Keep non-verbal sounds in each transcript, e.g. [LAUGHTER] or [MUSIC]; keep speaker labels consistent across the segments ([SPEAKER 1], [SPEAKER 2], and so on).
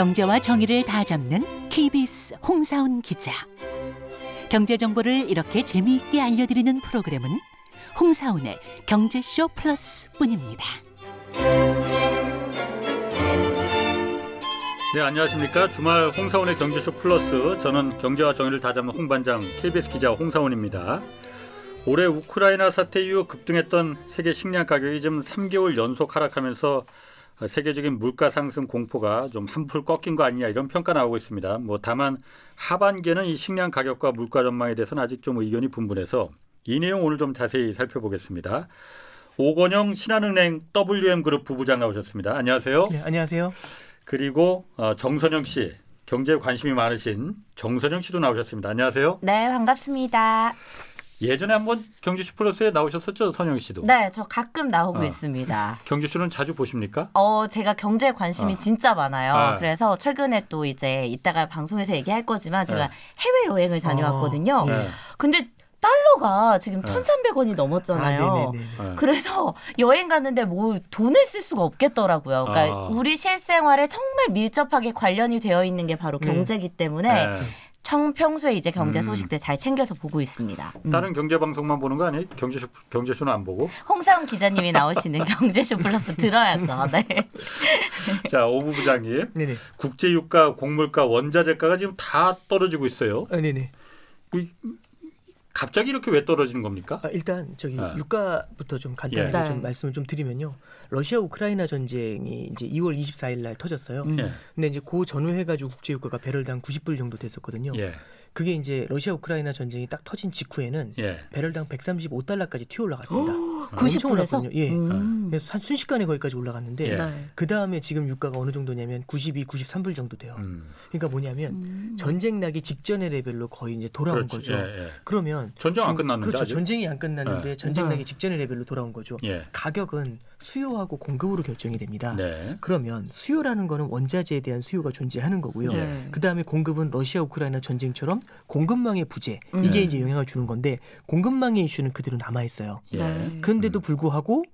[SPEAKER 1] 경제와 정의를 다 잡는 KBS 홍사훈 기자. 경제 정보를 이렇게 재미있게 알려드리는 프로그램은 홍사훈의 경제쇼 플러스뿐입니다.
[SPEAKER 2] 네, 안녕하십니까. 주말 홍사원의 경제쇼 플러스. 저는 경제와 정의를 다 잡는 홍반장 KBS 기자 홍사원입니다. 올해 우크라이나 사태 이후 급등했던 세계 식량 가격이 지금 3개월 연속 하락하면서 세계적인 물가 상승 공포가 좀 한풀 꺾인 거 아니냐 이런 평가 나오고 있습니다. 뭐 다만 하반기에는 이 식량 가격과 물가 전망에 대해서는 아직 좀 의견이 분분해서 이 내용 오늘 좀 자세히 살펴보겠습니다. 오건영 신한은행 WM그룹 부부장 나오셨습니다. 안녕하세요.
[SPEAKER 3] 네, 안녕하세요.
[SPEAKER 2] 그리고 어, 정선영 씨 경제에 관심이 많으신 정선영 씨도 나오셨습니다. 안녕하세요.
[SPEAKER 4] 네, 반갑습니다.
[SPEAKER 2] 예전에 한번 경제쇼 플러스에 나오셨었죠, 선영 씨도.
[SPEAKER 4] 네, 저 가끔 나오고
[SPEAKER 2] 어.
[SPEAKER 4] 있습니다. [LAUGHS]
[SPEAKER 2] 경제쇼는 자주 보십니까?
[SPEAKER 4] 어, 제가 경제에 관심이
[SPEAKER 2] 어.
[SPEAKER 4] 진짜 많아요.
[SPEAKER 2] 아.
[SPEAKER 4] 그래서 최근에 또 이제 이따가 방송에서 얘기할 거지만 제가
[SPEAKER 2] 네.
[SPEAKER 4] 해외 여행을 다녀왔거든요.
[SPEAKER 3] 예.
[SPEAKER 2] 네.
[SPEAKER 4] 근데 달러가 지금
[SPEAKER 2] 네.
[SPEAKER 4] 1,300원이 넘었잖아요.
[SPEAKER 3] 아. 네.
[SPEAKER 4] 그래서 여행 갔는데 뭐 돈을 쓸 수가 없겠더라고요. 그러니까
[SPEAKER 2] 아.
[SPEAKER 4] 우리 실생활에 정말 밀접하게 관련이 되어 있는 게 바로
[SPEAKER 3] 네.
[SPEAKER 4] 경제기 때문에
[SPEAKER 2] 네.
[SPEAKER 4] 청, 평소에 이제 경제
[SPEAKER 2] 음.
[SPEAKER 4] 소식들 잘 챙겨서 보고 있습니다. 음.
[SPEAKER 2] 다른 경제 방송만 보는 거 아니에요? 경제쇼 경제쇼는 안 보고.
[SPEAKER 4] 홍사훈 기자님이 나오시는 [LAUGHS] 경제쇼 플러스 들어야죠. 네. [LAUGHS]
[SPEAKER 2] 자, 오부 부장님.
[SPEAKER 3] 네네.
[SPEAKER 2] 국제 유가, 곡물가, 원자재가가 지금 다 떨어지고 있어요.
[SPEAKER 3] 아, 네네.
[SPEAKER 2] 갑자기 이렇게 왜 떨어지는 겁니까?
[SPEAKER 3] 아, 일단 저기
[SPEAKER 2] 아.
[SPEAKER 3] 유가부터 좀 간단하게
[SPEAKER 4] 예.
[SPEAKER 3] 좀
[SPEAKER 4] 네.
[SPEAKER 3] 말씀을 좀 드리면요. 러시아 우크라이나 전쟁이 이제 2월 24일 날 터졌어요.
[SPEAKER 4] 음.
[SPEAKER 2] 예.
[SPEAKER 3] 근데 이제 그 전후 해 가지고 국제 유가가 배럴당 90불 정도 됐었거든요.
[SPEAKER 2] 예.
[SPEAKER 3] 그게 이제 러시아 우크라이나 전쟁이 딱 터진 직후에는
[SPEAKER 2] 예.
[SPEAKER 3] 배럴당 135달러까지 튀어 올라갔습니다.
[SPEAKER 4] 어,
[SPEAKER 3] 엄청
[SPEAKER 4] 90불에서?
[SPEAKER 3] 올랐거든요. 예.
[SPEAKER 4] 음.
[SPEAKER 3] 그래서 한 순식간에 거기까지 올라갔는데
[SPEAKER 2] 예.
[SPEAKER 4] 네.
[SPEAKER 3] 그 다음에 지금 유가가 어느 정도냐면 92, 93불 정도 돼요.
[SPEAKER 2] 음.
[SPEAKER 3] 그러니까 뭐냐면
[SPEAKER 4] 음.
[SPEAKER 3] 전쟁 나기 직전의 레벨로 거의 이제 돌아온
[SPEAKER 2] 그렇지.
[SPEAKER 3] 거죠.
[SPEAKER 2] 예, 예.
[SPEAKER 3] 그러면
[SPEAKER 2] 전쟁 안
[SPEAKER 3] 중-
[SPEAKER 2] 끝났는데
[SPEAKER 3] 그렇죠.
[SPEAKER 2] 아직?
[SPEAKER 3] 전쟁이 안 끝났는데
[SPEAKER 2] 네.
[SPEAKER 3] 전쟁
[SPEAKER 4] 네.
[SPEAKER 3] 나기 직전의 레벨로 돌아온 거죠.
[SPEAKER 2] 예.
[SPEAKER 3] 가격은 수요하고 공급으로 결정이 됩니다.
[SPEAKER 2] 네.
[SPEAKER 3] 그러면 수요라는 거는 원자재에 대한 수요가 존재하는 거고요.
[SPEAKER 4] 네.
[SPEAKER 3] 그 다음에 공급은 러시아 우크라이나 전쟁처럼 공급망의 부재
[SPEAKER 4] 음.
[SPEAKER 3] 이게
[SPEAKER 2] 네.
[SPEAKER 3] 이제 영향을 주는 건데 공급망의 이슈는 그대로 남아 있어요.
[SPEAKER 2] 예.
[SPEAKER 4] 네.
[SPEAKER 3] 그런데도
[SPEAKER 2] 음.
[SPEAKER 3] 불구하고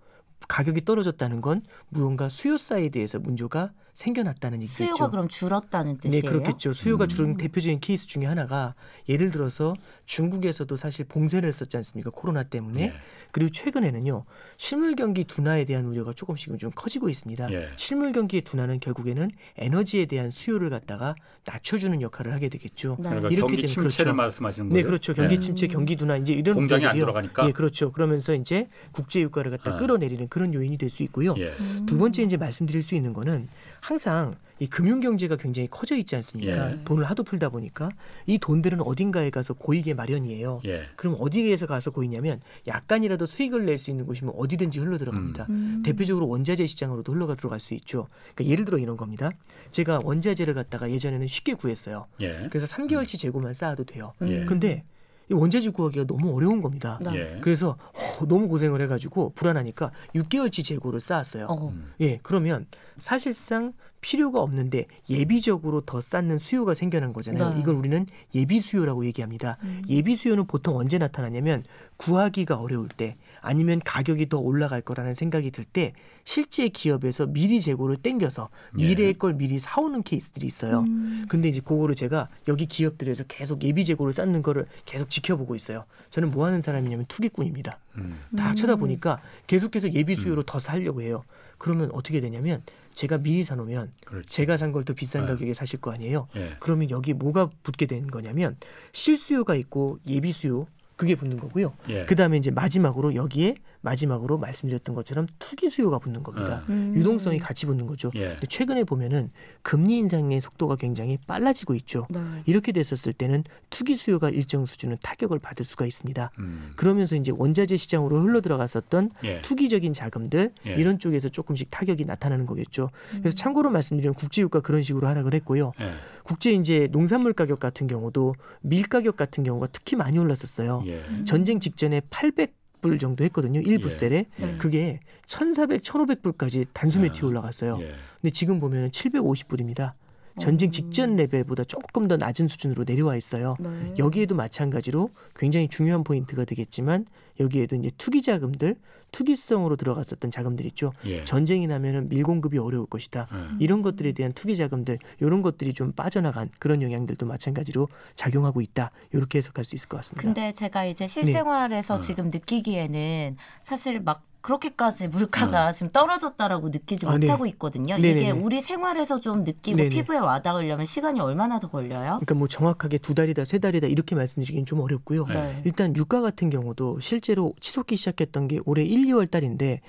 [SPEAKER 3] 가격이 떨어졌다는 건 무언가 수요 사이드에서 문제가 생겨났다는 얘기겠죠.
[SPEAKER 4] 수요가 그럼 줄었다는
[SPEAKER 3] 네,
[SPEAKER 4] 뜻이에요?
[SPEAKER 3] 그렇겠죠. 수요가
[SPEAKER 2] 음.
[SPEAKER 3] 줄은 대표적인 케이스 중에 하나가 예를 들어서 중국에서도 사실 봉쇄를 했었지 않습니까? 코로나 때문에.
[SPEAKER 2] 예.
[SPEAKER 3] 그리고 최근에는요. 실물 경기 둔화에 대한 우려가 조금씩은 좀 커지고 있습니다.
[SPEAKER 2] 예.
[SPEAKER 3] 실물 경기의 둔화는 결국에는 에너지에 대한 수요를 갖다가 낮춰주는 역할을 하게 되겠죠.
[SPEAKER 4] 네.
[SPEAKER 2] 그러니까
[SPEAKER 3] 이렇게
[SPEAKER 2] 경기
[SPEAKER 3] 되면
[SPEAKER 2] 침체를
[SPEAKER 3] 그렇죠.
[SPEAKER 2] 말씀하시는 거예요?
[SPEAKER 3] 네, 그렇죠. 경기
[SPEAKER 2] 예.
[SPEAKER 3] 침체, 경기 둔화 이제 이런
[SPEAKER 2] 공장이 안. 들어가니까?
[SPEAKER 3] 예, 그렇죠. 그러면서 이제 국제 유가를 갖다
[SPEAKER 2] 아.
[SPEAKER 3] 끌어내리는 그런 요인이 될 수 있고요.
[SPEAKER 2] 예.
[SPEAKER 4] 음.
[SPEAKER 3] 두 번째 이제 말씀드릴 수 있는 거는 항상 이 금융 경제가 굉장히 커져 있지 않습니까?
[SPEAKER 2] 예.
[SPEAKER 3] 돈을 하도 풀다 보니까 이 돈들은 어딘가에 가서 고이게 마련이에요.
[SPEAKER 2] 예.
[SPEAKER 3] 그럼 어디에서 가서 고이냐면 약간이라도 수익을 낼 수 있는 곳이면 어디든지 흘러 들어갑니다.
[SPEAKER 4] 음.
[SPEAKER 3] 대표적으로 원자재 시장으로도 흘러가 들어갈 수 있죠. 그러니까 예를 들어 이런 겁니다. 제가 원자재를 갖다가 예전에는 쉽게 구했어요.
[SPEAKER 2] 예.
[SPEAKER 3] 그래서 3개월치 재고만 쌓아도 돼요.
[SPEAKER 2] 예.
[SPEAKER 3] 근데 이 원자재 구하기가 너무 어려운 겁니다.
[SPEAKER 4] 네.
[SPEAKER 2] 예.
[SPEAKER 3] 그래서 어, 너무 고생을 해가지고 불안하니까 6개월치 재고를 쌓았어요.
[SPEAKER 4] 어.
[SPEAKER 2] 음.
[SPEAKER 3] 예, 그러면 사실상 필요가 없는데 예비적으로 더 쌓는 수요가 생겨난 거잖아요.
[SPEAKER 4] 네.
[SPEAKER 3] 이걸 우리는 예비 수요라고 얘기합니다.
[SPEAKER 4] 음.
[SPEAKER 3] 예비 수요는 보통 언제 나타나냐면 구하기가 어려울 때 아니면 가격이 더 올라갈 거라는 생각이 들 때 실제 기업에서 미리 재고를 땡겨서 미래의 걸 미리 사오는 케이스들이 있어요.
[SPEAKER 4] 음.
[SPEAKER 3] 근데 이제 그거를 제가 여기 기업들에서 계속 예비 재고를 쌓는 거를 계속 지켜보고 있어요. 저는 뭐 하는 사람이냐면 투기꾼입니다.
[SPEAKER 2] 음.
[SPEAKER 3] 다
[SPEAKER 4] 음.
[SPEAKER 3] 쳐다보니까 계속해서 예비 수요로 더 살려고 해요. 그러면 어떻게 되냐면 제가 미리 사놓으면
[SPEAKER 2] 그렇지.
[SPEAKER 3] 제가 산 걸 더 비싼
[SPEAKER 2] 네.
[SPEAKER 3] 가격에 사실 거 아니에요.
[SPEAKER 2] 예.
[SPEAKER 3] 그러면 여기 뭐가 붙게 되는 거냐면 실수요가 있고 예비 수요 그게 붙는 거고요.
[SPEAKER 2] 예.
[SPEAKER 3] 그 다음에 이제 마지막으로 여기에 마지막으로 말씀드렸던 것처럼 투기 수요가 붙는 겁니다.
[SPEAKER 4] 음.
[SPEAKER 3] 유동성이 같이 붙는 거죠.
[SPEAKER 2] 예.
[SPEAKER 3] 근데 최근에 보면은 금리 인상의 속도가 굉장히 빨라지고 있죠.
[SPEAKER 4] 네.
[SPEAKER 3] 이렇게 됐었을 때는 투기 수요가 일정 수준은 타격을 받을 수가 있습니다.
[SPEAKER 2] 음.
[SPEAKER 3] 그러면서 이제 원자재 시장으로 흘러 들어갔었던
[SPEAKER 2] 예.
[SPEAKER 3] 투기적인 자금들
[SPEAKER 2] 예.
[SPEAKER 3] 이런 쪽에서 조금씩 타격이 나타나는 거겠죠.
[SPEAKER 4] 음.
[SPEAKER 3] 그래서 참고로 말씀드리면 국제유가 그런 식으로 하락을 했고요.
[SPEAKER 2] 예.
[SPEAKER 3] 국제 이제 농산물 가격 같은 경우도 밀 가격 같은 경우가 특히 많이 올랐었어요.
[SPEAKER 2] 예.
[SPEAKER 3] 전쟁 직전에 800 불 정도 했거든요.
[SPEAKER 2] 예.
[SPEAKER 3] 1부셀에
[SPEAKER 2] 예.
[SPEAKER 3] 그게 1,400, 1,500불까지 단숨에
[SPEAKER 2] 아.
[SPEAKER 3] 튀어 올라갔어요.
[SPEAKER 2] 예.
[SPEAKER 3] 근데 지금 보면은 750불입니다. 전쟁 직전 레벨보다 조금 더 낮은 수준으로 내려와 있어요.
[SPEAKER 4] 네.
[SPEAKER 3] 여기에도 마찬가지로 굉장히 중요한 포인트가 되겠지만 여기에도 이제 투기 자금들, 투기성으로 들어갔었던 자금들 있죠.
[SPEAKER 2] 예.
[SPEAKER 3] 전쟁이 나면은 밀공급이 어려울 것이다.
[SPEAKER 2] 예.
[SPEAKER 3] 이런 것들에 대한 투기 자금들, 이런 것들이 좀 빠져나간 그런 영향들도 마찬가지로 작용하고 있다. 이렇게 해석할 수 있을 것 같습니다.
[SPEAKER 4] 근데 제가 이제 실생활에서
[SPEAKER 2] 어.
[SPEAKER 4] 지금 느끼기에는 사실 막 그렇게까지 물가가 지금 떨어졌다라고 느끼지
[SPEAKER 3] 아, 네.
[SPEAKER 4] 못하고 있거든요.
[SPEAKER 3] 네네네.
[SPEAKER 4] 이게 우리 생활에서 좀 느끼고
[SPEAKER 3] 네네.
[SPEAKER 4] 피부에 와닿으려면 시간이 얼마나 더 걸려요?
[SPEAKER 3] 그러니까 뭐 정확하게 두 달이다, 세 달이다 이렇게 말씀드리기는 좀 어렵고요.
[SPEAKER 2] 네.
[SPEAKER 3] 일단 유가 같은 경우도 실제로 치솟기 시작했던 게 올해 1, 2월 달인데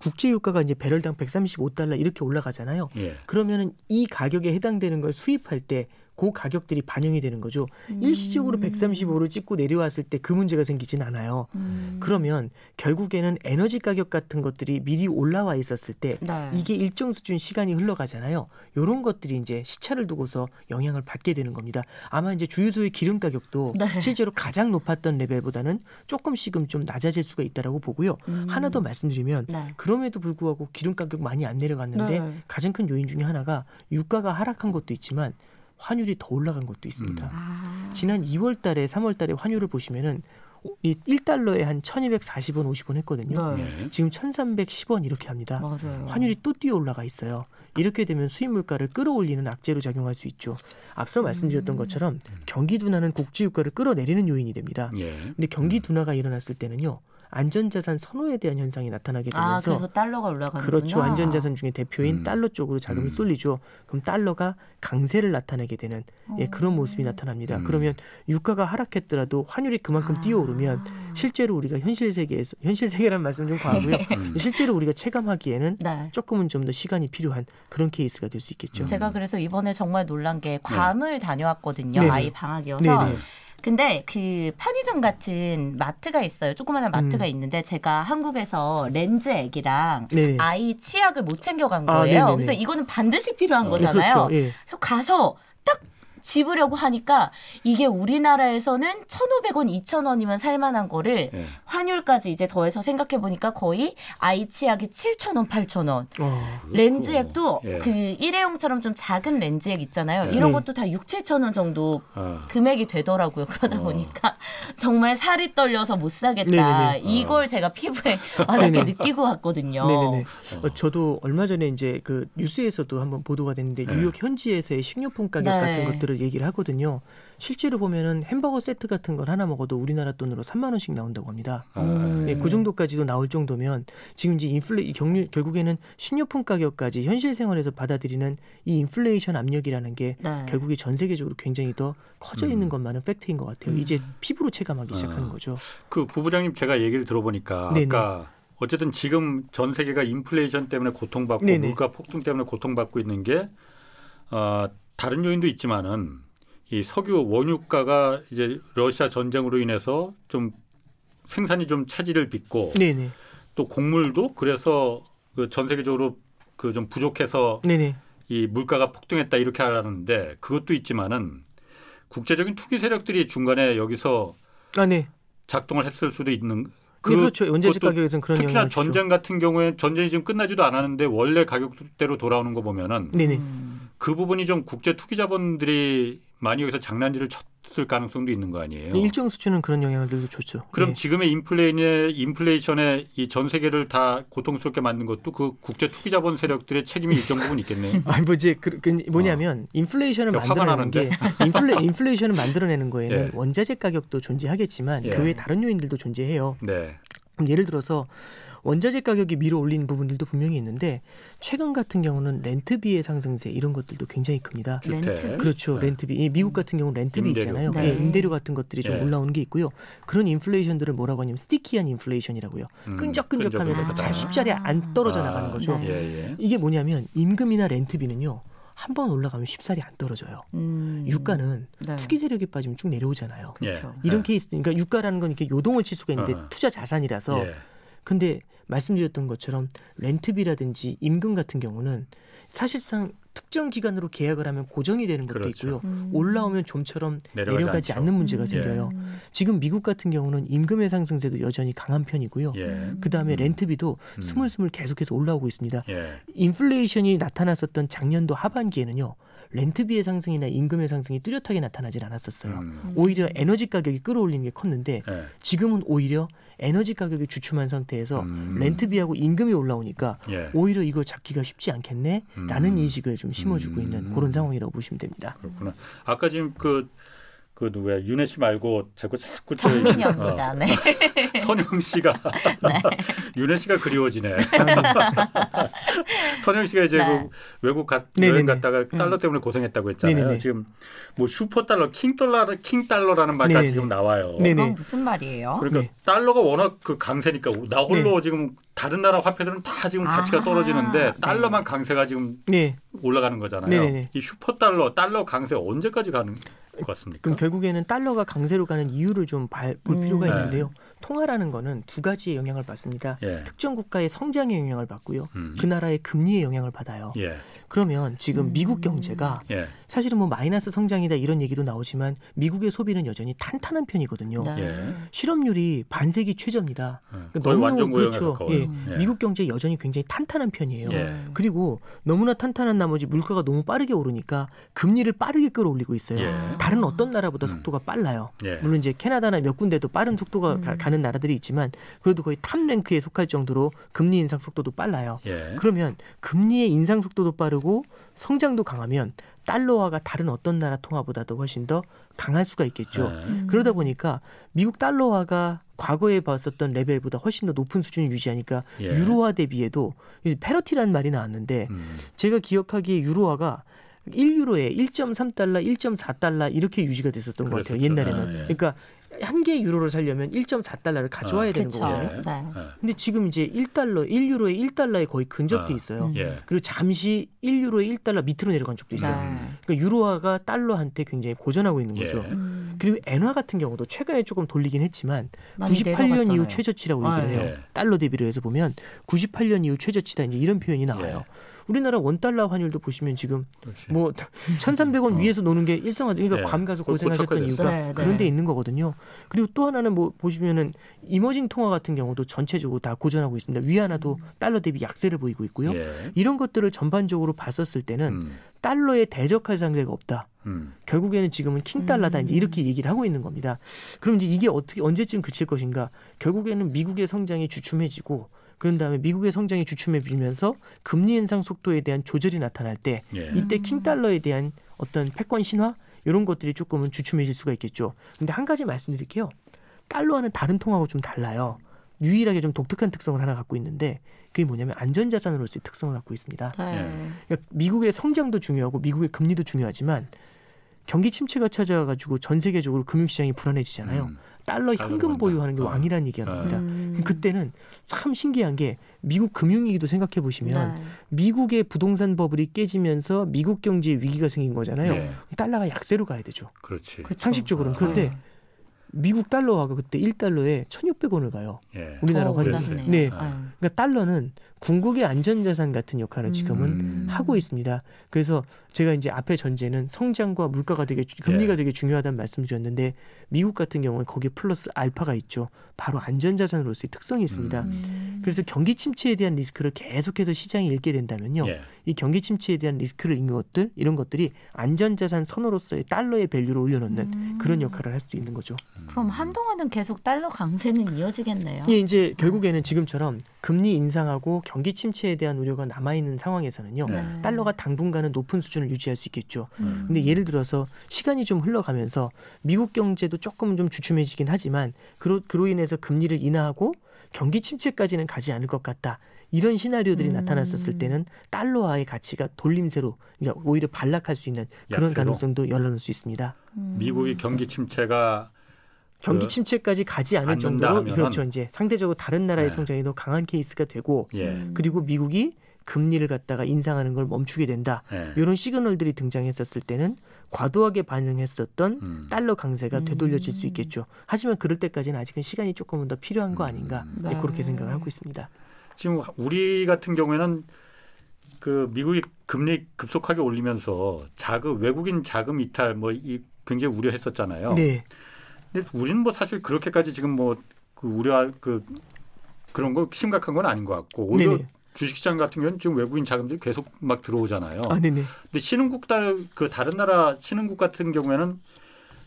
[SPEAKER 3] 국제 유가가 이제 배럴당 135달러 이렇게 올라가잖아요.
[SPEAKER 2] 예.
[SPEAKER 3] 그러면은 이 가격에 해당되는 걸 수입할 때 그 가격들이 반영이 되는 거죠.
[SPEAKER 4] 음.
[SPEAKER 3] 일시적으로 135를 찍고 내려왔을 때 그 문제가 생기진 않아요.
[SPEAKER 4] 음.
[SPEAKER 3] 그러면 결국에는 에너지 가격 같은 것들이 미리 올라와 있었을 때
[SPEAKER 4] 네.
[SPEAKER 3] 이게 일정 수준 시간이 흘러가잖아요. 요런 것들이 이제 시차를 두고서 영향을 받게 되는 겁니다. 아마 이제 주유소의 기름 가격도
[SPEAKER 4] 네.
[SPEAKER 3] 실제로 가장 높았던 레벨보다는 조금씩은 좀 낮아질 수가 있다라고 보고요.
[SPEAKER 4] 음.
[SPEAKER 3] 하나 더 말씀드리면
[SPEAKER 4] 네.
[SPEAKER 3] 그럼에도 불구하고 기름 가격 많이 안 내려갔는데
[SPEAKER 4] 네.
[SPEAKER 3] 가장 큰 요인 중에 하나가 유가가 하락한 것도 있지만 환율이 더 올라간 것도 있습니다.
[SPEAKER 2] 음.
[SPEAKER 4] 아.
[SPEAKER 3] 지난 2월 달에 3월 달에 환율을 보시면은 이 1달러에 한 1240원 50원 했거든요.
[SPEAKER 4] 네.
[SPEAKER 2] 예.
[SPEAKER 3] 지금 1310원 이렇게 합니다.
[SPEAKER 4] 맞아요.
[SPEAKER 3] 환율이 또 뛰어 올라가 있어요. 이렇게 되면 수입 물가를 끌어올리는 악재로 작용할 수 있죠. 앞서
[SPEAKER 4] 음.
[SPEAKER 3] 말씀드렸던 것처럼 경기 둔화는 국제 유가를 끌어내리는 요인이 됩니다.
[SPEAKER 2] 예.
[SPEAKER 3] 근데 경기 둔화가 일어났을 때는요. 안전자산 선호에 대한 현상이 나타나게
[SPEAKER 4] 아,
[SPEAKER 3] 되면서
[SPEAKER 4] 그래서 달러가 올라가는구나.
[SPEAKER 3] 그렇죠. 안전자산 중에 대표인
[SPEAKER 2] 음.
[SPEAKER 3] 달러 쪽으로 자금이
[SPEAKER 2] 음.
[SPEAKER 3] 쏠리죠. 그럼 달러가 강세를 나타내게 되는 예, 그런 모습이 나타납니다.
[SPEAKER 2] 음.
[SPEAKER 3] 그러면 유가가 하락했더라도 환율이 그만큼
[SPEAKER 4] 아.
[SPEAKER 3] 뛰어오르면 실제로 우리가 현실 세계에서 현실 세계란 말씀 좀 과하고요. [LAUGHS]
[SPEAKER 2] 음.
[SPEAKER 3] 실제로 우리가 체감하기에는
[SPEAKER 4] 네.
[SPEAKER 3] 조금은 좀 더 시간이 필요한 그런 케이스가 될 수 있겠죠.
[SPEAKER 2] 음.
[SPEAKER 4] 제가 그래서 이번에 정말 놀란 게 괌을 다녀왔거든요.
[SPEAKER 3] 네네.
[SPEAKER 4] 아이 방학이어서.
[SPEAKER 3] 네네.
[SPEAKER 4] 근데 그 편의점 같은 마트가 있어요. 조그마한 마트가
[SPEAKER 3] 음.
[SPEAKER 4] 있는데 제가 한국에서 렌즈 액이랑
[SPEAKER 3] 네.
[SPEAKER 4] 아이 치약을 못 챙겨간
[SPEAKER 3] 아,
[SPEAKER 4] 거예요.
[SPEAKER 3] 네네네.
[SPEAKER 4] 그래서 이거는 반드시 필요한
[SPEAKER 2] 어.
[SPEAKER 4] 거잖아요.
[SPEAKER 3] 그렇죠. 예.
[SPEAKER 4] 그래서 가서 딱 집으려고 하니까 이게 우리나라에서는 1,500원, 2,000원이면 살만한 거를
[SPEAKER 2] 예.
[SPEAKER 4] 환율까지 이제 더해서 생각해 보니까 거의 아이 치약이 7,000원, 8,000원.
[SPEAKER 3] 어.
[SPEAKER 4] 렌즈액도
[SPEAKER 2] 예.
[SPEAKER 4] 그 일회용처럼 좀 작은 렌즈액 있잖아요. 이런
[SPEAKER 3] 네.
[SPEAKER 4] 것도 다 6, 7천 원 정도
[SPEAKER 2] 아.
[SPEAKER 4] 금액이 되더라고요. 그러다
[SPEAKER 2] 어.
[SPEAKER 4] 보니까 [LAUGHS] 정말 살이 떨려서 못 사겠다.
[SPEAKER 3] 네네네.
[SPEAKER 4] 이걸 제가 피부에 [LAUGHS] 와닿게
[SPEAKER 3] 네네.
[SPEAKER 4] 느끼고 왔거든요.
[SPEAKER 3] 네네네.
[SPEAKER 2] 어.
[SPEAKER 3] 어, 저도 얼마 전에 이제 그 뉴스에서도 한번 보도가 됐는데
[SPEAKER 2] 네.
[SPEAKER 3] 뉴욕 현지에서의 식료품 가격
[SPEAKER 4] 네.
[SPEAKER 3] 같은 것들을 얘기를 하거든요. 실제로 보면은 햄버거 세트 같은 걸 하나 먹어도 우리나라 돈으로 3만 원씩 나온다고 합니다.
[SPEAKER 2] 아,
[SPEAKER 4] 음.
[SPEAKER 3] 예, 그 정도까지도 나올 정도면 지금 이제 인플레 이 경류 결국에는 식료품 가격까지 현실 생활에서 받아들이는 이 인플레이션 압력이라는 게
[SPEAKER 4] 네.
[SPEAKER 3] 결국에 전 세계적으로 굉장히 더 커져 있는
[SPEAKER 2] 음.
[SPEAKER 3] 것만은 팩트인 것 같아요.
[SPEAKER 4] 음.
[SPEAKER 3] 이제 피부로 체감하기 시작하는
[SPEAKER 2] 아.
[SPEAKER 3] 거죠.
[SPEAKER 2] 그 부부장님 제가 얘기를 들어보니까
[SPEAKER 3] 네네.
[SPEAKER 2] 아까 어쨌든 지금 전 세계가 인플레이션 때문에 고통받고
[SPEAKER 3] 네네.
[SPEAKER 2] 물가 폭등 때문에 고통받고 있는 게 어, 다른 요인도 있지만은 이 석유 원유가가 이제 러시아 전쟁으로 인해서 좀 생산이 좀 차질을 빚고
[SPEAKER 3] 네네,
[SPEAKER 2] 또 곡물도 그래서 그 전 세계적으로 그 좀 부족해서
[SPEAKER 3] 네네,
[SPEAKER 2] 이 물가가 폭등했다 이렇게 하는데 그것도 있지만은 국제적인 투기 세력들이 중간에 여기서
[SPEAKER 3] 아 네.
[SPEAKER 2] 작동을 했을 수도 있는
[SPEAKER 3] 네, 그렇죠. 원자재 가격에서는 그런
[SPEAKER 2] 특히나
[SPEAKER 3] 영향을 주죠.
[SPEAKER 2] 전쟁 같은 경우에 전쟁이 지금 끝나지도 않았는데 원래 가격대로 돌아오는 거 보면은
[SPEAKER 3] 네네.
[SPEAKER 4] 음.
[SPEAKER 2] 그 부분이 좀 국제 투기 자본들이 많이 여기서 장난질을 쳤을 가능성도 있는 거 아니에요.
[SPEAKER 3] 네, 일정 수준은 그런 영향들도 좋죠.
[SPEAKER 2] 그럼
[SPEAKER 3] 예.
[SPEAKER 2] 지금의 인플레이션에 인플레이션에 이 전 세계를 다 고통스럽게 만든 것도 그 국제 투기 자본 세력들의 책임이 일정 부분 있겠네요. [LAUGHS]
[SPEAKER 3] 아니 뭐 이제 그, 그 뭐냐면 인플레이션을
[SPEAKER 2] 야, 화가
[SPEAKER 3] 만들어내는 게 인플레 [LAUGHS] 인플레이션을 만들어내는 거에는
[SPEAKER 2] 예.
[SPEAKER 3] 원자재 가격도 존재하겠지만
[SPEAKER 2] 예.
[SPEAKER 3] 그 외에 다른 요인들도 존재해요.
[SPEAKER 2] 네.
[SPEAKER 3] 예를 들어서 원자재 가격이 밀어 올린 부분들도 분명히 있는데 최근 같은 경우는 렌트비의 상승세 이런 것들도 굉장히 큽니다.
[SPEAKER 4] 렌트.
[SPEAKER 3] 그렇죠.
[SPEAKER 2] 네.
[SPEAKER 3] 렌트비. 이 미국 같은 경우는 렌트비
[SPEAKER 2] 임대료.
[SPEAKER 3] 있잖아요.
[SPEAKER 4] 네.
[SPEAKER 3] 예, 임대료 같은 것들이 좀
[SPEAKER 2] 예.
[SPEAKER 3] 올라오는 게 있고요. 그런 인플레이션들을 뭐라고 하냐면 스티키한 인플레이션이라고요.
[SPEAKER 2] 음,
[SPEAKER 3] 끈적끈적하면서
[SPEAKER 2] 끈적끈적하다.
[SPEAKER 3] 잘 쉽자리에 안 떨어져
[SPEAKER 2] 아,
[SPEAKER 3] 나가는 거죠.
[SPEAKER 4] 네.
[SPEAKER 2] 예, 예.
[SPEAKER 3] 이게 뭐냐면 임금이나 렌트비는요. 한번 올라가면 쉽사리 안 떨어져요.
[SPEAKER 4] 음.
[SPEAKER 3] 유가는
[SPEAKER 4] 네.
[SPEAKER 3] 투기 세력이 빠지면 쭉 내려오잖아요.
[SPEAKER 4] 그렇죠.
[SPEAKER 3] 이런
[SPEAKER 2] 예.
[SPEAKER 3] 케이스, 그러니까 유가라는 건 이렇게 요동을 칠 수가 있는데
[SPEAKER 2] 어.
[SPEAKER 3] 투자 자산이라서
[SPEAKER 2] 예.
[SPEAKER 3] 근데 말씀드렸던 것처럼 렌트비라든지 임금 같은 경우는 사실상 특정 기간으로 계약을 하면 고정이 되는 것도
[SPEAKER 2] 그렇죠.
[SPEAKER 3] 있고요.
[SPEAKER 4] 음.
[SPEAKER 3] 올라오면 좀처럼
[SPEAKER 2] 내려가지
[SPEAKER 3] 내려가지. 않는 문제가
[SPEAKER 4] 음.
[SPEAKER 3] 생겨요.
[SPEAKER 4] 음.
[SPEAKER 3] 지금 미국 같은 경우는 임금의 상승세도 여전히 강한 편이고요.
[SPEAKER 2] 예.
[SPEAKER 3] 그 다음에
[SPEAKER 2] 음.
[SPEAKER 3] 렌트비도
[SPEAKER 2] 음.
[SPEAKER 3] 스물스물 계속해서 올라오고 있습니다.
[SPEAKER 2] 예.
[SPEAKER 3] 인플레이션이 나타났었던 작년도 하반기에는요. 렌트비의 상승이나 임금의 상승이 뚜렷하게 나타나질 않았었어요.
[SPEAKER 2] 음.
[SPEAKER 3] 오히려 에너지 가격이 끌어올리는 게 컸는데
[SPEAKER 2] 예.
[SPEAKER 3] 지금은 오히려 에너지 가격이 주춤한 상태에서
[SPEAKER 2] 음.
[SPEAKER 3] 렌트비하고 임금이 올라오니까
[SPEAKER 2] 예.
[SPEAKER 3] 오히려 이거 잡기가 쉽지 않겠네라는
[SPEAKER 2] 음.
[SPEAKER 3] 인식을 좀 심어주고
[SPEAKER 2] 음.
[SPEAKER 3] 있는 그런 상황이라고 보시면 됩니다.
[SPEAKER 2] 그렇구나. 아까 지금 그, 그 누구야 윤혜 씨 말고 자꾸 자꾸 저-
[SPEAKER 4] 정민영입니다. 네.
[SPEAKER 2] 어, 선영 씨가 윤혜 씨가 그리워지네. [LAUGHS] 선영 씨가 이제
[SPEAKER 4] 네.
[SPEAKER 2] 그 외국 가,
[SPEAKER 3] 네네네.
[SPEAKER 2] 여행 갔다가 달러 때문에 고생했다고 했잖아요.
[SPEAKER 3] 네네네.
[SPEAKER 2] 지금 뭐 슈퍼 달러, 킹 달러, 킹 달러라는 말까지
[SPEAKER 3] 네네네.
[SPEAKER 2] 지금 나와요.
[SPEAKER 3] 네네.
[SPEAKER 4] 그건 무슨 말이에요?
[SPEAKER 2] 그러니까
[SPEAKER 3] 네.
[SPEAKER 2] 달러가 워낙 그 강세니까 나 홀로 지금 다른 나라 화폐들은 다 지금 가치가
[SPEAKER 4] 아,
[SPEAKER 2] 떨어지는데
[SPEAKER 4] 네.
[SPEAKER 2] 달러만 강세가 지금
[SPEAKER 3] 네,
[SPEAKER 2] 올라가는 거잖아요. 이 슈퍼 달러, 달러 강세 언제까지 가는 것 같습니까?
[SPEAKER 3] 그럼 결국에는 달러가 강세로 가는 이유를 좀볼
[SPEAKER 4] 음.
[SPEAKER 3] 필요가
[SPEAKER 2] 네.
[SPEAKER 3] 있는데요. 통화라는 거는 두 가지의 영향을 받습니다.
[SPEAKER 2] 예.
[SPEAKER 3] 특정 국가의 성장의 영향을 받고요.
[SPEAKER 2] 음.
[SPEAKER 3] 그 나라의 금리의 영향을 받아요.
[SPEAKER 2] 예.
[SPEAKER 3] 그러면 지금
[SPEAKER 4] 음.
[SPEAKER 3] 미국 경제가
[SPEAKER 2] 예.
[SPEAKER 3] 사실은 뭐 마이너스 성장이다 이런 얘기도 나오지만 미국의 소비는 여전히 탄탄한 편이거든요.
[SPEAKER 4] 네.
[SPEAKER 2] 예.
[SPEAKER 3] 실업률이 반세기 최저입니다.
[SPEAKER 2] 어,
[SPEAKER 3] 그러니까
[SPEAKER 2] 거의
[SPEAKER 3] 너무너무
[SPEAKER 2] 완전
[SPEAKER 3] 그렇죠. 예.
[SPEAKER 4] 음.
[SPEAKER 2] 예.
[SPEAKER 3] 미국 경제 여전히 굉장히 탄탄한 편이에요.
[SPEAKER 2] 예.
[SPEAKER 3] 그리고 너무나 탄탄한 나머지 물가가 너무 빠르게 오르니까 금리를 빠르게 끌어올리고 있어요.
[SPEAKER 2] 예.
[SPEAKER 3] 다른 어떤 나라보다
[SPEAKER 2] 음.
[SPEAKER 3] 속도가 빨라요.
[SPEAKER 2] 예.
[SPEAKER 3] 물론 이제 캐나다나 몇 군데도 빠른 속도가
[SPEAKER 4] 음.
[SPEAKER 3] 가, 는 나라들이 있지만 그래도 거의 top rank에 속할 정도로 금리 인상 속도도 빨라요.
[SPEAKER 2] 예.
[SPEAKER 3] 그러면 금리의 인상 속도도 빠르고 성장도 강하면 달러화가 다른 어떤 나라 통화보다도 훨씬 더 강할 수가 있겠죠.
[SPEAKER 2] 예.
[SPEAKER 4] 음.
[SPEAKER 3] 그러다 보니까 미국 달러화가 과거에 봤었던 레벨보다 훨씬 더 높은 수준을 유지하니까
[SPEAKER 2] 예.
[SPEAKER 3] 유로화 대비해도 이제 패러티라는 말이 나왔는데
[SPEAKER 2] 음.
[SPEAKER 3] 제가 기억하기에 유로화가 1유로에 1.3달러, 1.4달러 이렇게 유지가 됐었던 것 같아요. 옛날에는.
[SPEAKER 2] 아, 예.
[SPEAKER 3] 그러니까 한 개의 유로를 살려면 1.4달러를 가져와야 되는
[SPEAKER 4] 그렇죠.
[SPEAKER 3] 거거든요.
[SPEAKER 2] 예.
[SPEAKER 4] 네.
[SPEAKER 2] 예.
[SPEAKER 3] 근데 지금 이제 1달러, 1유로에 1달러에 거의 근접해
[SPEAKER 2] 아.
[SPEAKER 3] 있어요.
[SPEAKER 4] 음.
[SPEAKER 2] 예.
[SPEAKER 3] 그리고 잠시 1유로에 1달러 밑으로 내려간 적도 있어요.
[SPEAKER 4] 네.
[SPEAKER 3] 그러니까 유로화가 달러한테 굉장히 고전하고 있는 거죠.
[SPEAKER 2] 예.
[SPEAKER 4] 음.
[SPEAKER 3] 그리고 엔화 같은 경우도 최근에 조금 돌리긴 했지만
[SPEAKER 4] 많이
[SPEAKER 3] 98년
[SPEAKER 4] 내려갔잖아요.
[SPEAKER 3] 이후 최저치라고
[SPEAKER 4] 아,
[SPEAKER 3] 얘기를 해요.
[SPEAKER 2] 예.
[SPEAKER 3] 달러 대비로 해서 보면 98년 이후 최저치다 이제 이런 표현이 나와요.
[SPEAKER 2] 예.
[SPEAKER 3] 우리나라 원달러 환율도 보시면 지금
[SPEAKER 2] 그렇지.
[SPEAKER 3] 뭐 1,300원
[SPEAKER 2] 어.
[SPEAKER 3] 위에서 노는 게 일상화돼. 그러니까
[SPEAKER 2] 예.
[SPEAKER 3] 괌 가서 고생하셨던. 이유가
[SPEAKER 4] 네, 네.
[SPEAKER 3] 그런 데 있는 거거든요. 그리고 또 하나는 뭐 보시면은 이머징 통화 같은 경우도 전체적으로 다 고전하고 있습니다. 위안화도 달러 대비 약세를 보이고 있고요.
[SPEAKER 2] 예.
[SPEAKER 3] 이런 것들을 전반적으로 봤었을 때는
[SPEAKER 2] 음.
[SPEAKER 3] 달러에 대적할 상대가 없다.
[SPEAKER 2] 음.
[SPEAKER 3] 결국에는 지금은 킹달러다
[SPEAKER 4] 음.
[SPEAKER 3] 이제 이렇게 얘기를 하고 있는 겁니다. 그럼 이제 이게 어떻게 언제쯤 그칠 것인가? 결국에는 미국의 성장이 주춤해지고 그런 다음에 미국의 성장이 주춤해지면서 금리 인상 속도에 대한 조절이 나타날 때
[SPEAKER 2] 예.
[SPEAKER 3] 이때 킹 달러에 대한 어떤 패권 신화 이런 것들이 조금은 주춤해질 수가 있겠죠. 근데 한 가지 말씀드릴게요. 달러와는 다른 통화하고 좀 달라요. 유일하게 좀 독특한 특성을 하나 갖고 있는데 그게 뭐냐면 안전자산으로서의 특성을 갖고 있습니다.
[SPEAKER 4] 네.
[SPEAKER 3] 그러니까 미국의 성장도 중요하고 미국의 금리도 중요하지만 경기 침체가 찾아와가지고 전 세계적으로 금융시장이 불안해지잖아요.
[SPEAKER 2] 음.
[SPEAKER 3] 달러 현금. 보유하는 게
[SPEAKER 2] 어.
[SPEAKER 3] 왕이라는 얘기가
[SPEAKER 2] 어.
[SPEAKER 3] 나옵니다.
[SPEAKER 4] 음.
[SPEAKER 3] 그때는 참 신기한 게 미국 금융위기도 생각해 보시면
[SPEAKER 4] 네.
[SPEAKER 3] 미국의 부동산 버블이 깨지면서 미국 경제에 위기가 생긴 거잖아요.
[SPEAKER 2] 예.
[SPEAKER 3] 달러가 약세로 가야 되죠.
[SPEAKER 2] 그렇지.
[SPEAKER 3] 상식적으로는. 그런데
[SPEAKER 4] 네.
[SPEAKER 3] 미국 달러화가 그때 1달러에 1,600원을 가요.
[SPEAKER 2] 예.
[SPEAKER 3] 우리나라.
[SPEAKER 4] 올랐네요.
[SPEAKER 3] 네.
[SPEAKER 4] 아.
[SPEAKER 3] 그러니까 달러는 궁극의 안전자산 같은 역할을 지금은
[SPEAKER 2] 음.
[SPEAKER 3] 하고 있습니다. 그래서 제가 이제 앞에 전제는 성장과 물가가 되게 주- 금리가
[SPEAKER 2] 예.
[SPEAKER 3] 되게 중요하다는 말씀드렸는데 미국 같은 경우는 거기에 플러스 알파가 있죠. 바로 안전자산으로서의 특성이 있습니다.
[SPEAKER 4] 음.
[SPEAKER 3] 그래서 경기 침체에 대한 리스크를 계속해서 시장이 읽게 된다면요.
[SPEAKER 2] 예.
[SPEAKER 3] 이 경기 침체에 대한 리스크를 읽는 것들 이런 것들이 안전자산 선으로서의 달러의 value를 올려놓는
[SPEAKER 4] 음.
[SPEAKER 3] 그런 역할을 할 수 있는 거죠.
[SPEAKER 4] 그럼 한동안은 계속 달러 강세는 이어지겠네요.
[SPEAKER 3] 예, 이제 결국에는 지금처럼 금리 인상하고 경기 침체에 대한 우려가 남아 있는 상황에서는요.
[SPEAKER 2] 네.
[SPEAKER 3] 달러가 당분간은 높은 수준을 유지할 수 있겠죠.
[SPEAKER 4] 음.
[SPEAKER 3] 근데 예를 들어서 시간이 좀 흘러가면서 미국 경제도 조금 좀 주춤해지긴 하지만 그로, 그로 인해서 금리를 인하하고 경기 침체까지는 가지 않을 것 같다. 이런 시나리오들이
[SPEAKER 4] 음.
[SPEAKER 3] 나타났었을 때는 달러화의 가치가 돌림세로 그러니까 오히려 반락할 수 있는 그런
[SPEAKER 2] 약세로?
[SPEAKER 3] 가능성도 열어놓을 수 있습니다.
[SPEAKER 4] 음.
[SPEAKER 2] 미국이 경기 침체가
[SPEAKER 3] 경기
[SPEAKER 2] 그
[SPEAKER 3] 침체까지 가지 않을 정도로
[SPEAKER 2] 하면은
[SPEAKER 3] 그렇죠. 이제 상대적으로 다른 나라의
[SPEAKER 2] 네.
[SPEAKER 3] 성장이 더 강한 케이스가 되고
[SPEAKER 2] 예.
[SPEAKER 4] 음.
[SPEAKER 3] 그리고 미국이 금리를 갖다가 인상하는 걸 멈추게 된다.
[SPEAKER 2] 예.
[SPEAKER 3] 이런 시그널들이 등장했었을 때는 과도하게 반응했었던
[SPEAKER 2] 음.
[SPEAKER 3] 달러 강세가
[SPEAKER 4] 음.
[SPEAKER 3] 되돌려질 수 있겠죠. 하지만 그럴 때까지는 아직은 시간이 조금은 더 필요한 거
[SPEAKER 2] 음.
[SPEAKER 3] 아닌가
[SPEAKER 4] 네.
[SPEAKER 3] 네, 그렇게 생각을 하고 있습니다.
[SPEAKER 2] 지금 우리 같은 경우에는 그 미국이 금리 급속하게 올리면서 자금 외국인 자금 이탈 뭐 이 굉장히 우려했었잖아요.
[SPEAKER 3] 네,
[SPEAKER 2] 근데 우리는 뭐 사실 그렇게까지 지금 뭐 그 우려할 그 그런 거 심각한 건 아닌 것 같고 오히려
[SPEAKER 3] 네네.
[SPEAKER 2] 주식시장 같은 경우는 지금 외국인 자금들이 계속 막 들어오잖아요.
[SPEAKER 3] 아, 네네.
[SPEAKER 2] 근데 신흥국 달, 그 다른 나라 신흥국 같은 경우에는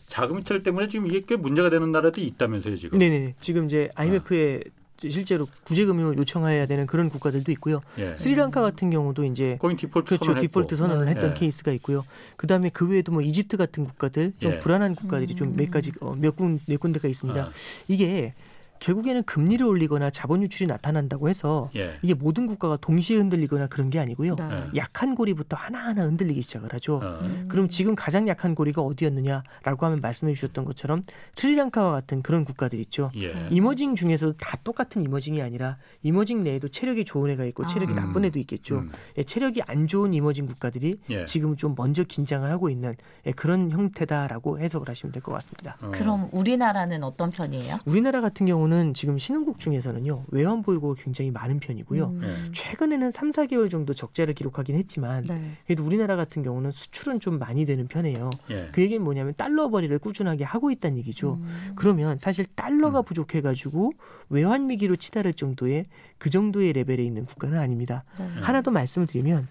[SPEAKER 2] 자금 이탈 때문에 지금 이게 꽤 문제가 되는 나라도 있다면서요 지금.
[SPEAKER 3] 네네. 지금 이제 IMF에
[SPEAKER 2] 아.
[SPEAKER 3] 실제로 구제금융을 요청해야 되는 그런 국가들도 있고요.
[SPEAKER 2] 예.
[SPEAKER 3] 스리랑카 같은 경우도 이제
[SPEAKER 2] 거긴 디폴트
[SPEAKER 3] 그렇죠
[SPEAKER 2] 선언을
[SPEAKER 3] 디폴트. 선언을 했던
[SPEAKER 2] 예.
[SPEAKER 3] 케이스가 있고요. 그 다음에 그 외에도 뭐 이집트 같은 국가들 좀
[SPEAKER 2] 예.
[SPEAKER 3] 불안한 국가들이 좀 몇 가지 어, 몇 군 몇 군데가 있습니다.
[SPEAKER 2] 아,
[SPEAKER 3] 이게 결국에는 금리를 올리거나 자본 유출이 나타난다고 해서
[SPEAKER 2] 예.
[SPEAKER 3] 이게 모든 국가가 동시에 흔들리거나 그런 게 아니고요.
[SPEAKER 4] 네.
[SPEAKER 2] 예.
[SPEAKER 3] 약한 고리부터 하나하나 흔들리기 시작을 하죠.
[SPEAKER 2] 어.
[SPEAKER 4] 음.
[SPEAKER 3] 그럼 지금 가장 약한 고리가 어디였느냐라고 하면 말씀해 주셨던 것처럼 스리랑카와 같은 그런 국가들 있죠.
[SPEAKER 2] 예.
[SPEAKER 3] 이머징 중에서도 다 똑같은 이머징이 아니라 이머징 내에도 체력이 좋은 애가 있고 체력이
[SPEAKER 2] 아.
[SPEAKER 3] 나쁜 애도 있겠죠.
[SPEAKER 2] 음.
[SPEAKER 3] 예, 체력이 안 좋은 이머징 국가들이
[SPEAKER 2] 예.
[SPEAKER 3] 지금 좀 먼저 긴장을 하고 있는 예, 그런 형태다라고 해석을 하시면 될 것 같습니다.
[SPEAKER 2] 어.
[SPEAKER 4] 그럼 우리나라는 어떤 편이에요?
[SPEAKER 3] 우리나라 같은 경우는 지금 신흥국 중에서는요 외환 보유고가 굉장히 많은 편이고요.
[SPEAKER 4] 음.
[SPEAKER 2] 예.
[SPEAKER 3] 최근에는 3, 4개월 정도 적자를 기록하긴 했지만
[SPEAKER 4] 네.
[SPEAKER 3] 그래도 우리나라 같은 경우는 수출은 좀 많이 되는 편이에요.
[SPEAKER 2] 예.
[SPEAKER 3] 그 얘기는 뭐냐면 달러 벌이를 꾸준하게 하고 있다는 얘기죠.
[SPEAKER 4] 음.
[SPEAKER 3] 그러면 사실 달러가
[SPEAKER 2] 음.
[SPEAKER 3] 부족해가지고 외환 위기로 치달을 정도의 그 정도의 레벨에 있는 국가는 아닙니다.
[SPEAKER 4] 네.
[SPEAKER 3] 하나 더 말씀을 드리면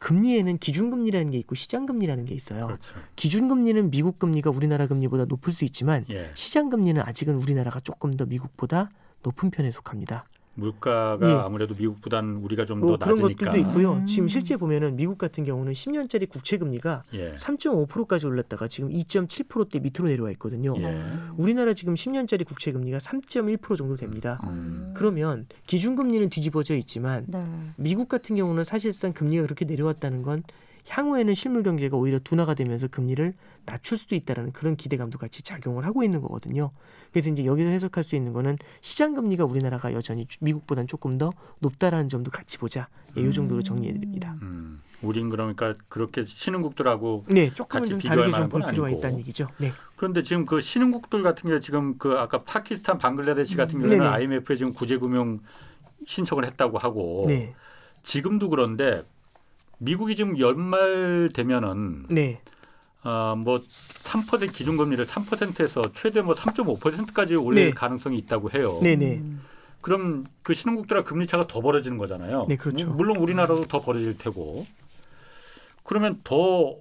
[SPEAKER 3] 금리에는 기준금리라는 게 있고 시장금리라는 게 있어요.
[SPEAKER 2] 그렇죠.
[SPEAKER 3] 기준금리는 미국 금리가 우리나라 금리보다 높을 수 있지만
[SPEAKER 2] 예.
[SPEAKER 3] 시장금리는 아직은 우리나라가 조금 더 미국보다 높은 편에 속합니다.
[SPEAKER 2] 물가가
[SPEAKER 3] 예.
[SPEAKER 2] 아무래도 미국보단 우리가
[SPEAKER 3] 좀더뭐 그런
[SPEAKER 2] 낮으니까.
[SPEAKER 3] 것들도 있고요.
[SPEAKER 4] 음.
[SPEAKER 3] 지금 실제 보면은 미국 같은 경우는 10년짜리 국채 금리가
[SPEAKER 2] 예.
[SPEAKER 3] 3.5%까지 올랐다가 지금 2.7%대 밑으로 내려와 있거든요.
[SPEAKER 2] 예.
[SPEAKER 3] 우리나라 지금 10년짜리 국채 금리가 3.1% 정도 됩니다.
[SPEAKER 2] 음.
[SPEAKER 3] 그러면 기준 금리는 뒤집어져 있지만
[SPEAKER 4] 네.
[SPEAKER 3] 미국 같은 경우는 사실상 금리가 그렇게 내려왔다는 건 향후에는 실물 경제가 오히려 둔화가 되면서 금리를 낮출 수도 있다라는 그런 기대감도 같이 작용을 하고 있는 거거든요. 그래서 이제 여기서 해석할 수 있는 거는 시장 금리가 우리나라가 여전히 미국보다는 조금 더 높다라는 점도 같이 보자. 예, 이 정도로 정리해 드립니다.
[SPEAKER 2] 음. 우린 그러니까 그렇게 신흥국들하고
[SPEAKER 3] 네,
[SPEAKER 2] 같이
[SPEAKER 3] 좀
[SPEAKER 2] 비교할 만한 건
[SPEAKER 3] 필요가. 있다는 얘기죠. 네.
[SPEAKER 2] 그런데 지금 그 신흥국들 같은 경우 지금 그 아까 파키스탄, 방글라데시 같은 경우에는
[SPEAKER 3] 네네.
[SPEAKER 2] IMF에 지금 구제금융 신청을 했다고 하고
[SPEAKER 3] 네.
[SPEAKER 2] 지금도 그런데 미국이 지금 연말 되면은
[SPEAKER 3] 네.
[SPEAKER 2] 아뭐 3% 기준금리를 3%에서 최대 뭐 3.5%까지 올릴
[SPEAKER 3] 네.
[SPEAKER 2] 가능성이 있다고 해요.
[SPEAKER 3] 네, 네.
[SPEAKER 4] 음.
[SPEAKER 2] 그럼 그 신흥국들과 금리 차가 더 벌어지는 거잖아요.
[SPEAKER 3] 네, 그렇죠.
[SPEAKER 2] 뭐 물론 우리나라도 더 벌어질 테고. 그러면 더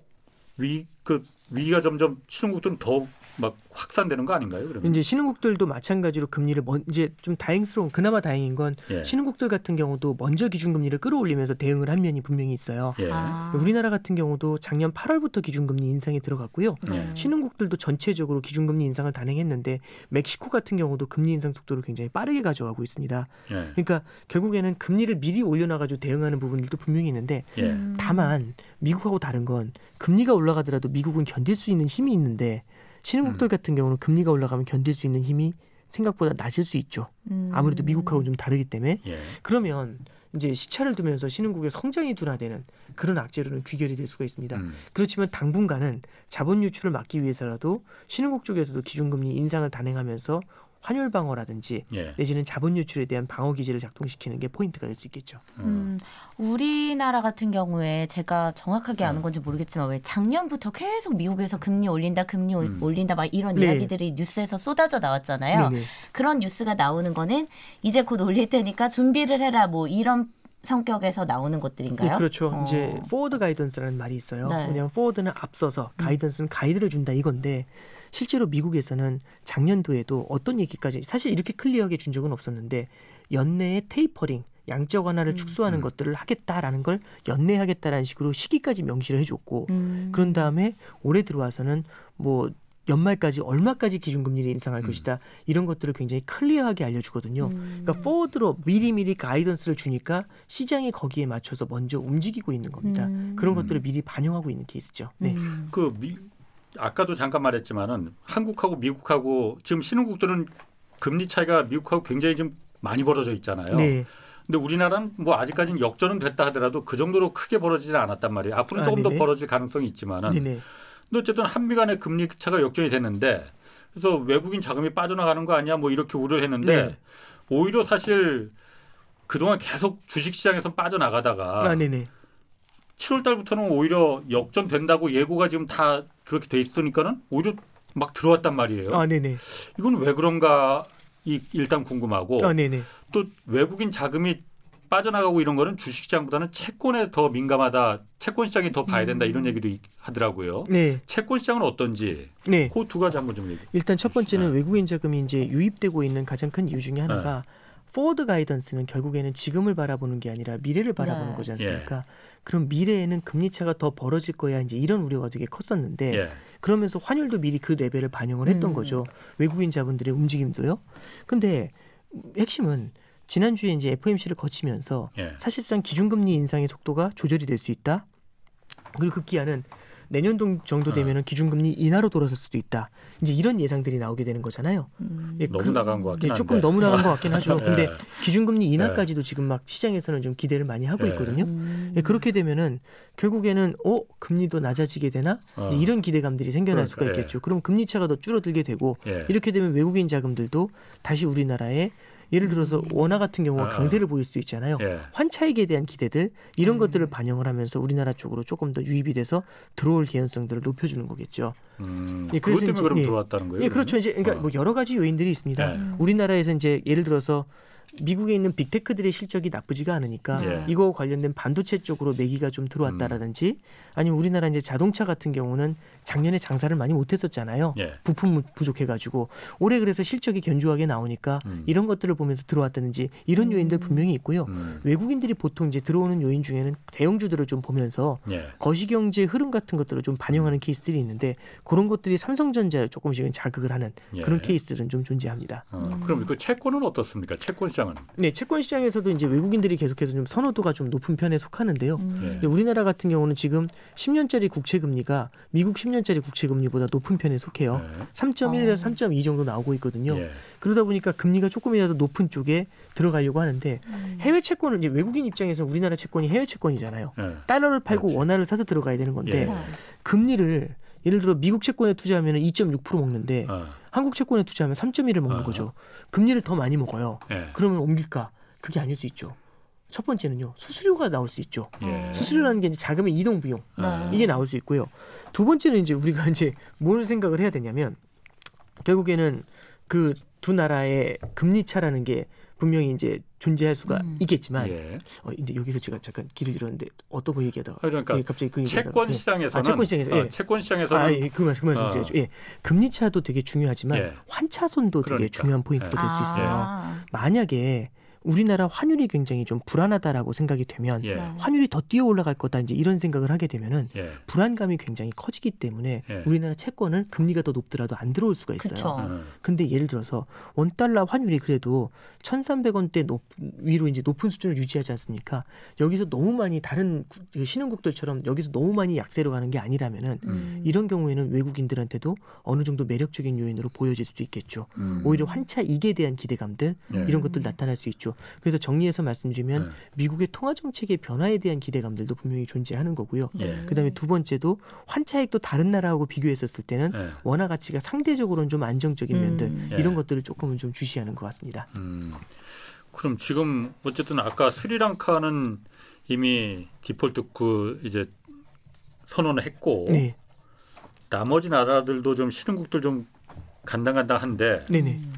[SPEAKER 2] 위 그 위기가 점점 신흥국들은 더 막 확산되는 거 아닌가요? 그러면
[SPEAKER 3] 이제 신흥국들도 마찬가지로 금리를 먼 이제 좀 다행스러운 그나마 다행인 건
[SPEAKER 2] 예.
[SPEAKER 3] 신흥국들 같은 경우도 먼저 기준금리를 끌어올리면서 대응을 한 면이 분명히 있어요.
[SPEAKER 2] 예.
[SPEAKER 4] 아.
[SPEAKER 3] 우리나라 같은 경우도 작년 8월부터 기준금리 인상이 들어갔고요.
[SPEAKER 2] 네.
[SPEAKER 3] 신흥국들도 전체적으로 기준금리 인상을 단행했는데 멕시코 같은 경우도 금리 인상 속도를 굉장히 빠르게 가져가고 있습니다.
[SPEAKER 2] 예.
[SPEAKER 3] 그러니까 결국에는 금리를 미리 올려놔가지고 대응하는 부분들도 분명히 있는데
[SPEAKER 2] 예.
[SPEAKER 4] 음.
[SPEAKER 3] 다만 미국하고 다른 건 금리가 올라가더라도 미국은 견딜 수 있는 힘이 있는데 신흥국들
[SPEAKER 2] 음.
[SPEAKER 3] 같은 경우는 금리가 올라가면 견딜 수 있는 힘이 생각보다 낮을 수 있죠.
[SPEAKER 4] 음.
[SPEAKER 3] 아무래도 미국하고 좀 다르기 때문에
[SPEAKER 2] 예.
[SPEAKER 3] 그러면 이제 시차를 두면서 신흥국의 성장이 둔화되는 그런 악재로는 귀결이 될 수가 있습니다.
[SPEAKER 2] 음.
[SPEAKER 3] 그렇지만 당분간은 자본 유출을 막기 위해서라도 신흥국 쪽에서도 기준금리 인상을 단행하면서 환율 방어라든지
[SPEAKER 2] 예.
[SPEAKER 3] 내지는 자본 유출에 대한 방어 기제를 작동시키는 게 포인트가 될 수 있겠죠.
[SPEAKER 2] 음.
[SPEAKER 4] 음, 우리나라 같은 경우에 제가 정확하게 아는
[SPEAKER 2] 음.
[SPEAKER 4] 건지 모르겠지만 왜 작년부터 계속 미국에서 금리 올린다, 금리 올-
[SPEAKER 2] 음.
[SPEAKER 4] 올린다 막 이런
[SPEAKER 3] 네.
[SPEAKER 4] 이야기들이 뉴스에서 쏟아져 나왔잖아요.
[SPEAKER 3] 네네.
[SPEAKER 4] 그런 뉴스가 나오는 거는 이제 곧 올릴 테니까 준비를 해라 뭐 이런 성격에서 나오는 것들인가요?
[SPEAKER 3] 네, 그렇죠.
[SPEAKER 4] 어.
[SPEAKER 3] 이제 forward guidance라는 말이 있어요.
[SPEAKER 4] 네.
[SPEAKER 3] 왜냐하면 forward는 앞서서
[SPEAKER 4] 음.
[SPEAKER 3] guidance는 가이드를 준다 이건데 실제로 미국에서는 작년도에도 어떤 얘기까지 사실 이렇게 clear하게 준 적은 없었는데 연내에 테이퍼링 양적 완화를
[SPEAKER 4] 음.
[SPEAKER 3] 축소하는
[SPEAKER 2] 음.
[SPEAKER 3] 것들을 하겠다라는 걸 연내하겠다라는 식으로 시기까지 명시를 해줬고
[SPEAKER 4] 음.
[SPEAKER 3] 그런 다음에 올해 들어와서는 뭐 연말까지 얼마까지 기준금리를 인상할
[SPEAKER 2] 음.
[SPEAKER 3] 것이다 이런 것들을 굉장히 클리어하게 알려주거든요.
[SPEAKER 4] 음.
[SPEAKER 3] 그러니까 포워드로 미리미리 가이던스를 주니까 시장이 거기에 맞춰서 먼저 움직이고 있는 겁니다.
[SPEAKER 4] 음.
[SPEAKER 3] 그런
[SPEAKER 2] 음.
[SPEAKER 3] 것들을 미리 반영하고 있는 케이스죠. 네.
[SPEAKER 4] 음.
[SPEAKER 2] 그 미, 아까도 잠깐 말했지만은 한국하고 미국하고 지금 신흥국들은 금리 차이가 미국하고 굉장히 좀 많이 벌어져 있잖아요.
[SPEAKER 3] 네.
[SPEAKER 2] 근데 우리나라는 뭐 아직까지는 역전은 됐다 하더라도 그 정도로 크게 벌어지지 않았단 말이에요. 앞으로
[SPEAKER 3] 아,
[SPEAKER 2] 조금 더
[SPEAKER 3] 네네.
[SPEAKER 2] 벌어질 가능성이 있지만은
[SPEAKER 3] 네네.
[SPEAKER 2] 근데 어쨌든 한미 간의 금리 차가 역전이 됐는데 그래서 외국인 자금이 빠져나가는 거 아니야 뭐 이렇게 우려를 했는데
[SPEAKER 3] 네.
[SPEAKER 2] 오히려 사실 그동안 계속 주식시장에서 빠져나가다가
[SPEAKER 3] 아.
[SPEAKER 2] 7월 달부터는 오히려 역전된다고 예고가 지금 다 그렇게 돼 있으니까는 오히려 막 들어왔단 말이에요.
[SPEAKER 3] 아, 네네.
[SPEAKER 2] 이건 왜 그런가 이 일단 궁금하고
[SPEAKER 3] 아, 네네.
[SPEAKER 2] 또 외국인 자금이 빠져나가고 이런 거는 주식시장보다는 채권에 더 민감하다. 채권 시장이 더 봐야 된다 이런 얘기도 이- 하더라고요.
[SPEAKER 3] 네,
[SPEAKER 2] 채권 시장은 어떤지
[SPEAKER 3] 네.
[SPEAKER 2] 그 두 가지 한번 좀 얘기.
[SPEAKER 3] 일단 첫 번째는
[SPEAKER 2] 네.
[SPEAKER 3] 외국인 자금이 이제 유입되고 있는 가장 큰 이유 중에 하나가 forward guidance는 결국에는 지금을 바라보는 게 아니라 미래를 바라보는
[SPEAKER 4] 네.
[SPEAKER 3] 거지 않습니까? 그럼 미래에는 금리 차가 더 벌어질 거야 이제 이런 우려가 되게 컸었는데
[SPEAKER 2] 예.
[SPEAKER 3] 그러면서 환율도 미리 그 레벨을 반영을 했던
[SPEAKER 4] 음.
[SPEAKER 3] 거죠. 외국인 자본들의 움직임도요. 근데 핵심은 지난주에 이제 FOMC를 거치면서
[SPEAKER 2] 예.
[SPEAKER 3] 사실상 기준금리 인상의 속도가 조절이 될 수 있다. 그리고 급기야는 내년도 정도
[SPEAKER 2] 어.
[SPEAKER 3] 되면은 기준금리 인하로 돌아설 수도 있다. 이제 이런 예상들이 나오게 되는 거잖아요.
[SPEAKER 4] 음.
[SPEAKER 3] 예,
[SPEAKER 2] 너무
[SPEAKER 3] 그-
[SPEAKER 2] 나간 것 같긴
[SPEAKER 3] 예,
[SPEAKER 2] 한데.
[SPEAKER 3] 조금 너무 나간 것 같긴 하죠. [LAUGHS] 근데
[SPEAKER 2] 예.
[SPEAKER 3] 기준금리 인하까지도 지금 막 시장에서는 좀 기대를 많이 하고
[SPEAKER 2] 예.
[SPEAKER 3] 있거든요.
[SPEAKER 4] 음.
[SPEAKER 3] 예, 그렇게 되면은 결국에는 어 금리도 낮아지게 되나
[SPEAKER 2] 어.
[SPEAKER 3] 이제 이런 기대감들이 생겨날 수가
[SPEAKER 2] 그러니까, 예.
[SPEAKER 3] 있겠죠. 그럼 금리 차가 더 줄어들게 되고
[SPEAKER 2] 예.
[SPEAKER 3] 이렇게 되면 외국인 자금들도 다시 우리나라에 예를 들어서 원화 같은 경우가
[SPEAKER 2] 아, 아.
[SPEAKER 3] 강세를 보일 수도 있잖아요.
[SPEAKER 2] 예.
[SPEAKER 3] 환차익에 대한 기대들 이런
[SPEAKER 4] 음.
[SPEAKER 3] 것들을 반영을 하면서 우리나라 쪽으로 조금 더 유입이 돼서 들어올 개연성들을 높여주는 거겠죠.
[SPEAKER 2] 음,
[SPEAKER 3] 예,
[SPEAKER 2] 그것 때문에
[SPEAKER 3] 이제-
[SPEAKER 2] 그럼
[SPEAKER 3] 예.
[SPEAKER 2] 들어왔다는 거예요?
[SPEAKER 3] 예, 그렇죠. 이제 그러니까
[SPEAKER 2] 어.
[SPEAKER 3] 뭐 여러 가지 요인들이 있습니다.
[SPEAKER 2] 예.
[SPEAKER 3] 우리나라에서 이제 예를 들어서 미국에 있는 빅테크들의 실적이 나쁘지가 않으니까
[SPEAKER 2] 예.
[SPEAKER 3] 이거 관련된 반도체 쪽으로 매기가 좀 들어왔다라든지 아니면 우리나라 이제 자동차 같은 경우는 작년에 장사를 많이 못했었잖아요.
[SPEAKER 2] 예.
[SPEAKER 3] 부품 부족해가지고 올해 그래서 실적이 견조하게 나오니까
[SPEAKER 2] 음.
[SPEAKER 3] 이런 것들을 보면서 들어왔다든지 이런 요인들 분명히 있고요.
[SPEAKER 2] 음.
[SPEAKER 3] 외국인들이 보통 이제 들어오는 요인 중에는 대형주들을 좀 보면서
[SPEAKER 2] 예.
[SPEAKER 3] 거시경제 흐름 같은 것들을 좀 반영하는 케이스들이 있는데 그런 것들이 삼성전자를 조금씩은 자극을 하는
[SPEAKER 2] 예.
[SPEAKER 3] 그런 케이스들은 좀 존재합니다.
[SPEAKER 2] 어, 그럼 그 채권은 어떻습니까? 채권 시장은
[SPEAKER 3] 네, 채권 시장에서도 이제 외국인들이 계속해서 좀 선호도가 좀 높은 편에 속하는데요.
[SPEAKER 4] 음.
[SPEAKER 2] 예.
[SPEAKER 3] 근데 우리나라 같은 경우는 지금 10년짜리 국채 금리가 미국 10년짜리 국채 금리보다 높은 편에 속해요.
[SPEAKER 2] 예.
[SPEAKER 3] 3.1에서
[SPEAKER 4] 어.
[SPEAKER 3] 3.2 정도 나오고 있거든요.
[SPEAKER 2] 예.
[SPEAKER 3] 그러다 보니까 금리가 조금이라도 높은 쪽에 들어가려고 하는데
[SPEAKER 4] 음.
[SPEAKER 3] 해외 채권은 이제 외국인 입장에서 우리나라 채권이 해외 채권이잖아요.
[SPEAKER 2] 예.
[SPEAKER 3] 달러를 팔고
[SPEAKER 2] 그렇지.
[SPEAKER 3] 원화를 사서 들어가야 되는 건데
[SPEAKER 2] 예.
[SPEAKER 4] 네.
[SPEAKER 3] 금리를 예를 들어 미국 채권에 투자하면 2.6% 먹는데
[SPEAKER 2] 어.
[SPEAKER 3] 한국 채권에 투자하면 3.1을 먹는
[SPEAKER 2] 아.
[SPEAKER 3] 거죠. 금리를 더 많이 먹어요.
[SPEAKER 2] 예.
[SPEAKER 3] 그러면 옮길까? 그게 아닐 수 있죠. 첫 번째는요. 수수료가 나올 수 있죠.
[SPEAKER 2] 예.
[SPEAKER 3] 수수료라는 게 이제 자금의 이동 비용
[SPEAKER 2] 아.
[SPEAKER 4] 네.
[SPEAKER 3] 이게 나올 수 있고요. 두 번째는 이제 우리가 이제 뭘 생각을 해야 되냐면 결국에는 그 두 나라의 금리 차라는 게 분명히 이제 존재할 수가
[SPEAKER 4] 음.
[SPEAKER 3] 있겠지만
[SPEAKER 2] 예.
[SPEAKER 3] 어, 근데 여기서 제가 잠깐 길을 잃었는데 어떤 거 얘기하다가
[SPEAKER 2] 아, 그러니까
[SPEAKER 3] 예, 갑자기 그
[SPEAKER 2] 채권
[SPEAKER 3] 예.
[SPEAKER 2] 시장에서는
[SPEAKER 3] 아, 채권 시장에서,
[SPEAKER 2] 어,
[SPEAKER 3] 예.
[SPEAKER 2] 채권 시장에서는
[SPEAKER 3] 아, 예, 그 말씀, 그 말씀
[SPEAKER 2] 어.
[SPEAKER 3] 드려야죠. 예. 금리 차도 되게 중요하지만
[SPEAKER 2] 예.
[SPEAKER 3] 환차손도 되게
[SPEAKER 2] 그러니까.
[SPEAKER 3] 중요한 포인트가 될수
[SPEAKER 4] 아.
[SPEAKER 3] 있어요. 만약에 우리나라 환율이 굉장히 좀 불안하다라고 생각이 되면
[SPEAKER 2] 예.
[SPEAKER 4] 네.
[SPEAKER 3] 환율이 더 뛰어 올라갈 거다 이제 이런 생각을 하게 되면은
[SPEAKER 2] 예.
[SPEAKER 3] 불안감이 굉장히 커지기 때문에
[SPEAKER 2] 예.
[SPEAKER 3] 우리나라 채권을 금리가 더 높더라도 안 들어올 수가 있어요.
[SPEAKER 2] 어.
[SPEAKER 3] 근데 예를 들어서 원 달러 환율이 그래도 1,300원대 높, 위로 이제 높은 수준을 유지하지 않습니까? 여기서 너무 많이 다른 구- 그 신흥국들처럼 여기서 너무 많이 약세로 가는 게 아니라면은
[SPEAKER 4] 음.
[SPEAKER 3] 이런 경우에는 외국인들한테도 어느 정도 매력적인 요인으로 보여질 수도 있겠죠.
[SPEAKER 2] 음.
[SPEAKER 3] 오히려 환차 이익에 대한 기대감들
[SPEAKER 2] 예.
[SPEAKER 3] 이런 것들 나타날 수 있죠. 그래서 정리해서 말씀드리면
[SPEAKER 2] 예.
[SPEAKER 3] 미국의 통화 정책의 변화에 대한 기대감들도 분명히 존재하는 거고요.
[SPEAKER 2] 예.
[SPEAKER 3] 그다음에 두 번째도 환차익도 다른 나라하고 비교했었을 때는
[SPEAKER 2] 예.
[SPEAKER 3] 원화 가치가 상대적으로는 좀 안정적인
[SPEAKER 4] 음.
[SPEAKER 3] 면들
[SPEAKER 2] 예.
[SPEAKER 3] 이런 것들을 조금은 좀 주시하는 것 같습니다.
[SPEAKER 2] 음. 그럼 지금 어쨌든 아까 스리랑카는 이미 디폴트 그 이제 선언을 했고
[SPEAKER 3] 네,
[SPEAKER 2] 나머지 나라들도 좀 신흥국들 좀 간당간당한데
[SPEAKER 3] 네네,
[SPEAKER 4] 음.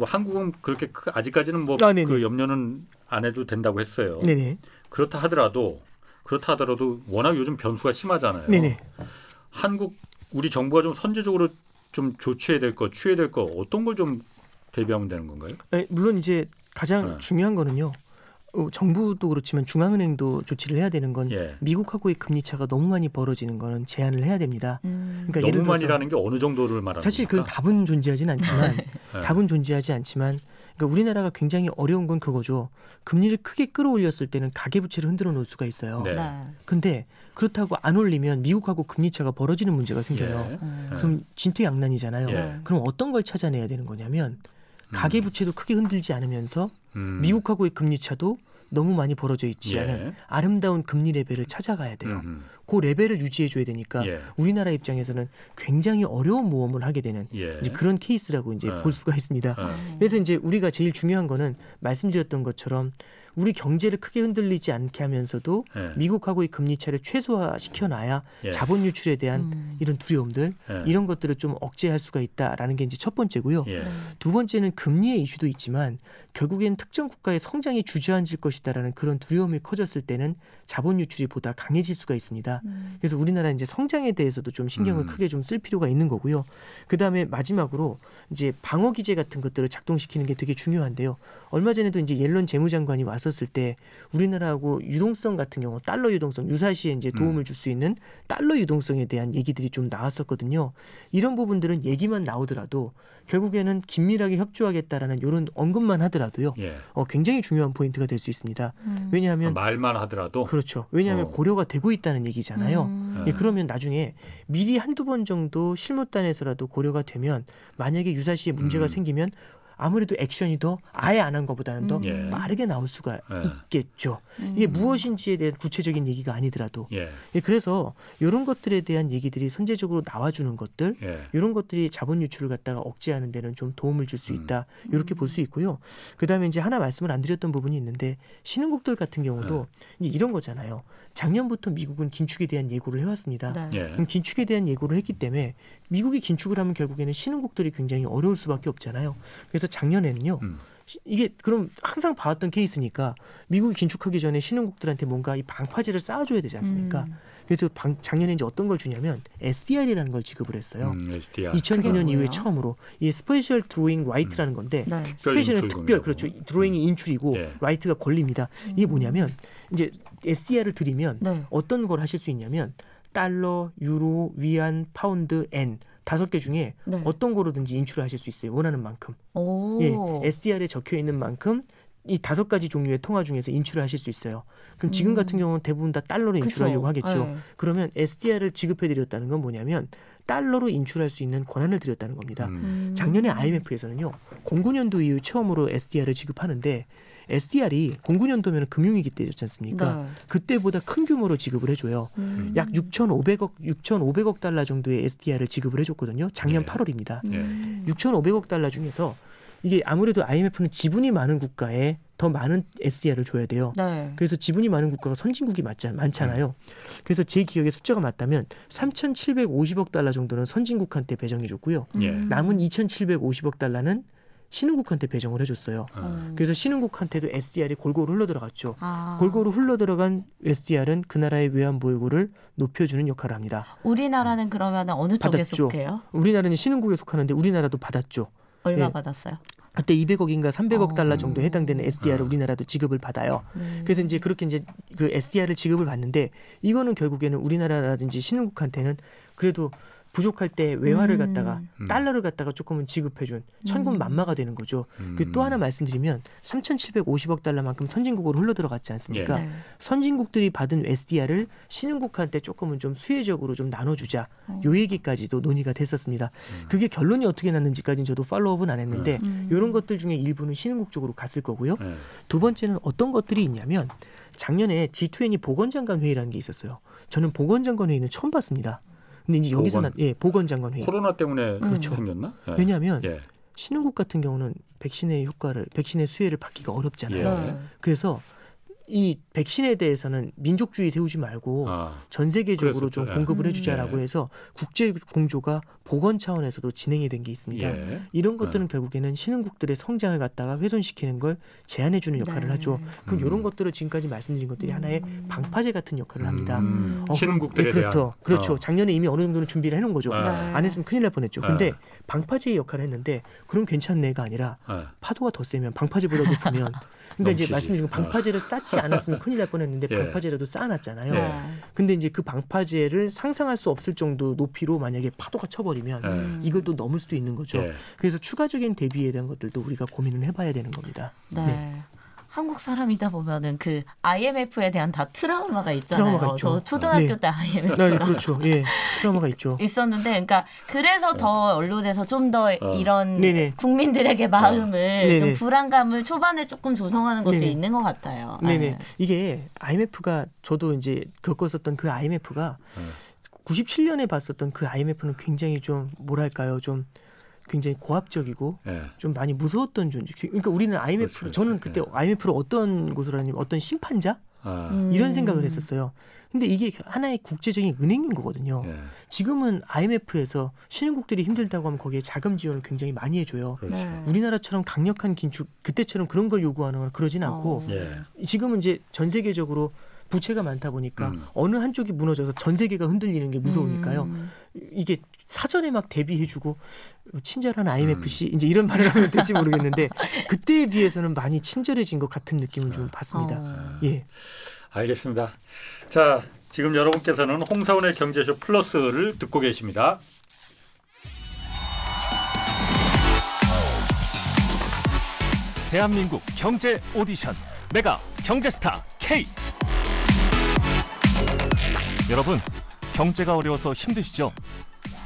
[SPEAKER 2] 뭐 한국은 그렇게 크- 아직까지는 뭐
[SPEAKER 3] 아.
[SPEAKER 2] 그 염려는 안 해도 된다고 했어요.
[SPEAKER 3] 네네,
[SPEAKER 2] 그렇다 하더라도 그렇다 하더라도 워낙 요즘 변수가 심하잖아요.
[SPEAKER 3] 네네.
[SPEAKER 2] 한국 우리 정부가 좀 선제적으로 좀 조치해야 될 거, 취해야 될 거 어떤 걸 좀 대비하면 되는 건가요?
[SPEAKER 3] 네, 물론 이제 가장
[SPEAKER 2] 네.
[SPEAKER 3] 중요한 거는요. 어, 정부도 그렇지만 중앙은행도 조치를 해야 되는 건
[SPEAKER 2] 예.
[SPEAKER 3] 미국하고의 금리 차가 너무 많이 벌어지는 거는 제한을 해야 됩니다.
[SPEAKER 4] 음.
[SPEAKER 3] 그러니까 예를
[SPEAKER 2] 너무
[SPEAKER 3] 들어서
[SPEAKER 2] 많이라는 게 어느 정도를 말하는
[SPEAKER 3] 사실 그? 답은 존재하진 않지만
[SPEAKER 2] 예.
[SPEAKER 3] 답은 존재하지 않지만 그러니까 우리나라가 굉장히 어려운 건 그거죠. 금리를 크게 끌어올렸을 때는 가계부채를 흔들어 놓을 수가 있어요.
[SPEAKER 2] 네.
[SPEAKER 4] 네.
[SPEAKER 3] 근데 그렇다고 안 올리면 미국하고 금리 차가 벌어지는 문제가 생겨요.
[SPEAKER 2] 예.
[SPEAKER 4] 음.
[SPEAKER 3] 그럼 진퇴양난이잖아요.
[SPEAKER 2] 예.
[SPEAKER 3] 그럼 어떤 걸 찾아내야 되는 거냐면 가계 부채도 크게 흔들지 않으면서
[SPEAKER 2] 음.
[SPEAKER 3] 미국하고의 금리 차도 너무 많이 벌어져 있지
[SPEAKER 2] 예.
[SPEAKER 3] 않은 아름다운 금리 레벨을 찾아가야 돼요.
[SPEAKER 2] 음.
[SPEAKER 3] 그 레벨을 유지해 줘야 되니까
[SPEAKER 2] 예.
[SPEAKER 3] 우리나라 입장에서는 굉장히 어려운 모험을 하게 되는
[SPEAKER 2] 예.
[SPEAKER 3] 이제 그런 케이스라고 이제
[SPEAKER 2] 네.
[SPEAKER 3] 볼 수가 있습니다.
[SPEAKER 2] 어.
[SPEAKER 3] 그래서 이제 우리가 제일 중요한 거는 말씀드렸던 것처럼 우리 경제를 크게 흔들리지 않게 하면서도
[SPEAKER 2] 예.
[SPEAKER 3] 미국하고의 금리 차를 최소화시켜 놔야
[SPEAKER 2] 예.
[SPEAKER 3] 자본 유출에 대한
[SPEAKER 4] 음.
[SPEAKER 3] 이런 두려움들
[SPEAKER 2] 예.
[SPEAKER 3] 이런 것들을 좀 억제할 수가 있다라는 게 이제 첫 번째고요.
[SPEAKER 2] 예.
[SPEAKER 3] 두 번째는 금리의 이슈도 있지만 결국엔 특정 국가의 성장이 주저앉을 것이다라는 그런 두려움이 커졌을 때는 자본 유출이 보다 강해질 수가 있습니다.
[SPEAKER 4] 음.
[SPEAKER 3] 그래서 우리나라 이제 성장에 대해서도 좀 신경을
[SPEAKER 2] 음.
[SPEAKER 3] 크게 좀 쓸 필요가 있는 거고요. 그 다음에 마지막으로 이제 방어 기제 같은 것들을 작동시키는 게 되게 중요한데요. 얼마 전에도 이제 옐런 재무장관이 왔었을 때 우리나라하고 유동성 같은 경우 달러 유동성 유사시에 이제 도움을 줄 수 있는 달러 유동성에 대한 얘기들이 좀 나왔었거든요. 이런 부분들은 얘기만 나오더라도 결국에는 긴밀하게 협조하겠다라는 이런 언급만 하더라도요.
[SPEAKER 2] 예.
[SPEAKER 3] 어, 굉장히 중요한 포인트가 될 수 있습니다.
[SPEAKER 4] 음.
[SPEAKER 3] 왜냐하면
[SPEAKER 2] 말만 하더라도
[SPEAKER 3] 그렇죠. 왜냐하면
[SPEAKER 2] 어.
[SPEAKER 3] 고려가 되고 있다는 얘기잖아요.
[SPEAKER 4] 음.
[SPEAKER 3] 예, 그러면 나중에 미리 한두 번 정도 실무단에서라도 고려가 되면 만약에 유사시에 문제가
[SPEAKER 2] 음.
[SPEAKER 3] 생기면 아무래도 액션이 더 아예 안 한 것보다는 더
[SPEAKER 4] 음.
[SPEAKER 2] 예.
[SPEAKER 3] 빠르게 나올 수가
[SPEAKER 2] 예.
[SPEAKER 3] 있겠죠.
[SPEAKER 4] 음.
[SPEAKER 3] 이게 무엇인지에 대한 구체적인 얘기가 아니더라도
[SPEAKER 2] 예.
[SPEAKER 3] 예, 그래서 이런 것들에 대한 얘기들이 선제적으로 나와주는 것들
[SPEAKER 2] 예.
[SPEAKER 3] 이런 것들이 자본 유출을 갖다가 억제하는 데는 좀 도움을 줄수
[SPEAKER 2] 음.
[SPEAKER 3] 있다 이렇게 볼 수 있고요. 그다음에 이제 하나 말씀을 안 드렸던 부분이 있는데 신흥국들 같은 경우도
[SPEAKER 2] 네.
[SPEAKER 3] 이제 이런 거잖아요. 작년부터 미국은 긴축에 대한 예고를 해왔습니다.
[SPEAKER 4] 네.
[SPEAKER 2] 예.
[SPEAKER 3] 그럼 긴축에 대한 예고를 했기 때문에 미국이 긴축을 하면 결국에는 신흥국들이 굉장히 어려울 수밖에 없잖아요. 그래서 작년에는요.
[SPEAKER 2] 음.
[SPEAKER 3] 시- 이게 그럼 항상 봐왔던 케이스니까 미국이 긴축하기 전에 신흥국들한테 뭔가 이 방파제를 쌓아줘야 되지 않습니까?
[SPEAKER 4] 음.
[SPEAKER 3] 그래서 방- 작년에 이제 어떤 걸 주냐면 SDR이라는 걸 지급을 했어요.
[SPEAKER 2] 음, SDR.
[SPEAKER 3] 2009년
[SPEAKER 4] 그게
[SPEAKER 3] 이후에? 처음으로 이 special drawing right라는 건데
[SPEAKER 4] 네.
[SPEAKER 3] special은. 특별 그렇죠 drawing이 인출이고
[SPEAKER 2] 예.
[SPEAKER 3] right가 권리입니다. 이게 뭐냐면 이제 SDR을 드리면
[SPEAKER 4] 네.
[SPEAKER 3] 어떤 걸 하실 수 있냐면 달러, 유로, 위안, 파운드, 엔 다섯 개 중에
[SPEAKER 4] 네.
[SPEAKER 3] 어떤 거로든지 인출을 하실 수 있어요. 원하는 만큼.
[SPEAKER 4] 오.
[SPEAKER 3] 예, SDR에 적혀 있는 만큼 이 다섯 가지 종류의 통화 중에서 인출을 하실 수 있어요. 그럼 지금
[SPEAKER 4] 음.
[SPEAKER 3] 같은 경우는 대부분 다 달러로 인출하려고
[SPEAKER 4] 그쵸.
[SPEAKER 3] 하겠죠.
[SPEAKER 4] 네.
[SPEAKER 3] 그러면 SDR을 지급해 드렸다는 건 뭐냐면 달러로 인출할 수 있는 권한을 드렸다는 겁니다.
[SPEAKER 2] 음.
[SPEAKER 4] 음.
[SPEAKER 3] 작년에 IMF에서는요, 09년도 이후 처음으로 SDR을 지급하는데 SDR이 09년도면 금융위기 때였지 않습니까?
[SPEAKER 4] 네.
[SPEAKER 3] 그때보다 큰 규모로 지급을 해줘요.
[SPEAKER 4] 음.
[SPEAKER 3] 약 6,500억 6,500억 달러 정도의 SDR을 지급을 해줬거든요. 작년
[SPEAKER 2] 예.
[SPEAKER 3] 8월입니다.
[SPEAKER 4] 음.
[SPEAKER 3] 6,500억 달러 중에서 이게 아무래도 IMF는 지분이 많은 국가에 더 많은 SDR을 줘야 돼요.
[SPEAKER 4] 네.
[SPEAKER 3] 그래서 지분이 많은 국가가 선진국이 맞자, 많잖아요. 그래서 제 기억에 숫자가 맞다면 3,750억 달러 정도는 선진국한테 배정해 줬고요.
[SPEAKER 2] 예.
[SPEAKER 4] 음.
[SPEAKER 3] 남은 2,750억 달러는 신흥국한테 배정을 해줬어요.
[SPEAKER 2] 어.
[SPEAKER 4] 음.
[SPEAKER 3] 그래서 신흥국한테도 SDR이 골고루 흘러들어갔죠.
[SPEAKER 4] 아.
[SPEAKER 3] 골고루 흘러들어간 SDR은 그 나라의 외환 보유고를 높여주는 역할을 합니다.
[SPEAKER 4] 우리나라는 그러면 어느 쪽에
[SPEAKER 3] 받았죠.
[SPEAKER 4] 속해요?
[SPEAKER 3] 우리나라는 신흥국에 속하는데 우리나라도 받았죠.
[SPEAKER 4] 얼마
[SPEAKER 3] 예.
[SPEAKER 4] 받았어요?
[SPEAKER 3] 그때 200억인가 300억
[SPEAKER 4] 어.
[SPEAKER 3] 달러 정도 해당되는 SDR을
[SPEAKER 2] 어.
[SPEAKER 3] 우리나라도 지급을 받아요.
[SPEAKER 4] 음.
[SPEAKER 3] 그래서 이제 그렇게 이제 그 SDR을 지급을 받는데 이거는 결국에는 우리나라라든지 신흥국한테는 그래도 부족할 때 외화를
[SPEAKER 4] 음.
[SPEAKER 3] 갖다가
[SPEAKER 2] 음.
[SPEAKER 3] 달러를 갖다가 조금은 지급해준 천군 만마가 되는 거죠.
[SPEAKER 2] 음.
[SPEAKER 3] 그리고 또 하나 말씀드리면 3,750억 달러만큼 선진국으로 흘러 들어갔지 않습니까?
[SPEAKER 4] 네.
[SPEAKER 3] 선진국들이 받은 SDR을 신흥국한테 조금은 좀 수혜적으로 좀 나눠주자.
[SPEAKER 4] 어.
[SPEAKER 3] 요 얘기까지도 논의가 됐었습니다. 그게 결론이 어떻게 났는지까지는 저도 팔로우업은 안 했는데
[SPEAKER 4] 음.
[SPEAKER 3] 이런 것들 중에 일부는 신흥국 쪽으로 갔을 거고요.
[SPEAKER 2] 예.
[SPEAKER 3] 두 번째는 어떤 것들이 있냐면 작년에 G20 보건장관 회의라는 게 있었어요. 저는 보건장관 회의는 처음 봤습니다. 근데 이제 여기서
[SPEAKER 2] 보건.
[SPEAKER 3] 나, 예, 보건장관 회의.
[SPEAKER 2] 코로나 때문에
[SPEAKER 3] 그렇죠.
[SPEAKER 2] 생겼나? 예.
[SPEAKER 3] 왜냐하면
[SPEAKER 2] 예.
[SPEAKER 3] 신흥국 같은 경우는 백신의 효과를 백신의 수혜를 받기가 어렵잖아요.
[SPEAKER 2] 예.
[SPEAKER 4] 네.
[SPEAKER 3] 그래서 이 백신에 대해서는 민족주의 세우지 말고
[SPEAKER 2] 아.
[SPEAKER 3] 전 세계적으로. 좀
[SPEAKER 2] 예.
[SPEAKER 3] 공급을
[SPEAKER 4] 음.
[SPEAKER 3] 해주자라고
[SPEAKER 2] 예.
[SPEAKER 3] 해서 국제 공조가 보건 차원에서도 진행이 된 게 있습니다.
[SPEAKER 2] 예.
[SPEAKER 3] 이런 것들은 결국에는 신흥국들의 성장을 갖다가 훼손시키는 걸 제한해주는 역할을
[SPEAKER 4] 네.
[SPEAKER 3] 하죠. 그럼
[SPEAKER 2] 음.
[SPEAKER 3] 이런 것들을 지금까지 말씀드린 것들이 하나의
[SPEAKER 4] 음.
[SPEAKER 3] 방파제 같은 역할을 합니다.
[SPEAKER 2] 음.
[SPEAKER 3] 어,
[SPEAKER 2] 신흥국들에
[SPEAKER 3] 예, 그렇죠.
[SPEAKER 2] 대한
[SPEAKER 3] 그렇죠.
[SPEAKER 2] 어.
[SPEAKER 3] 작년에 이미 어느 정도는 준비를 해놓은 거죠.
[SPEAKER 2] 네.
[SPEAKER 3] 안 했으면 큰일 날 뻔했죠.
[SPEAKER 2] 네.
[SPEAKER 3] 근데 방파제의 역할을 했는데 그럼 괜찮네가 아니라
[SPEAKER 2] 예.
[SPEAKER 3] 파도가 더 세면 방파제보다 높으면 그러니까 이제. 말씀드린 건 방파제를 쌓지 않았으면 큰일 날 뻔했는데
[SPEAKER 2] 예.
[SPEAKER 3] 방파제라도 쌓아놨잖아요.
[SPEAKER 2] 예.
[SPEAKER 3] 근데 이제 그 방파제를 상상할 수 없을 정도 높이로 만약에 파도가 쳐버리면
[SPEAKER 2] 예.
[SPEAKER 3] 이것도 넘을 수도 있는 거죠.
[SPEAKER 2] 예.
[SPEAKER 3] 그래서 추가적인 대비에 대한 것들도 우리가 고민을 해봐야 되는 겁니다.
[SPEAKER 4] 네.
[SPEAKER 3] 네.
[SPEAKER 4] 한국 사람이다 보면은 그 IMF에 대한 다 트라우마가 있잖아요.
[SPEAKER 3] 트라우마가 있죠.
[SPEAKER 4] 저 초등학교
[SPEAKER 3] 네.
[SPEAKER 4] 때 IMF가
[SPEAKER 3] 네, 그렇죠. 예, 트라우마가 있죠.
[SPEAKER 4] 있었는데, 그러니까 그래서 더 언론에서 좀더
[SPEAKER 2] 어.
[SPEAKER 4] 이런
[SPEAKER 3] 네네.
[SPEAKER 4] 국민들에게 마음을
[SPEAKER 3] 네네.
[SPEAKER 4] 좀 불안감을 초반에 조금 조성하는 것도
[SPEAKER 3] 네네.
[SPEAKER 4] 있는 것 같아요.
[SPEAKER 3] 네네.
[SPEAKER 4] 네.
[SPEAKER 3] 이게 IMF가 저도 이제 겪었었던 그 IMF가
[SPEAKER 2] 네.
[SPEAKER 3] 97년에 봤었던 그 IMF는 굉장히 좀 뭐랄까요 좀 굉장히 고압적이고
[SPEAKER 2] 예.
[SPEAKER 3] 좀 많이 무서웠던 존재. 그러니까 우리는 IMF
[SPEAKER 2] 그렇죠,
[SPEAKER 3] 저는. 그때 IMF를 어떤 곳으로 하냐면 어떤 심판자
[SPEAKER 2] 아,
[SPEAKER 4] 음.
[SPEAKER 3] 이런 생각을 했었어요. 근데 이게 하나의 국제적인 은행인 거거든요.
[SPEAKER 2] 예.
[SPEAKER 3] 지금은 IMF에서 신흥국들이 힘들다고 하면 거기에 자금 지원을 굉장히 많이 해줘요.
[SPEAKER 2] 그렇죠.
[SPEAKER 4] 네.
[SPEAKER 3] 우리나라처럼 강력한 긴축 그때처럼 그런 걸 요구하는 건 그러진 않고
[SPEAKER 4] 어.
[SPEAKER 2] 예.
[SPEAKER 3] 지금은 이제 전 세계적으로 부채가 많다 보니까
[SPEAKER 2] 음.
[SPEAKER 3] 어느 한쪽이 무너져서 전 세계가 흔들리는 게 무서우니까요.
[SPEAKER 4] 음.
[SPEAKER 3] 이게 사전에 막 대비해주고 친절한
[SPEAKER 2] 음.
[SPEAKER 3] IMFC 이제 이런 말을 하면 될지 모르겠는데 [LAUGHS] 그때에 비해서는 많이 친절해진 것 같은 느낌을 좀 받습니다.
[SPEAKER 4] 어.
[SPEAKER 3] 예.
[SPEAKER 2] 알겠습니다. 자, 지금 여러분께서는 홍사원의 경제쇼 플러스를 듣고 계십니다.
[SPEAKER 5] 대한민국 경제 오디션 메가 경제스타 K 여러분 경제가 어려워서 힘드시죠?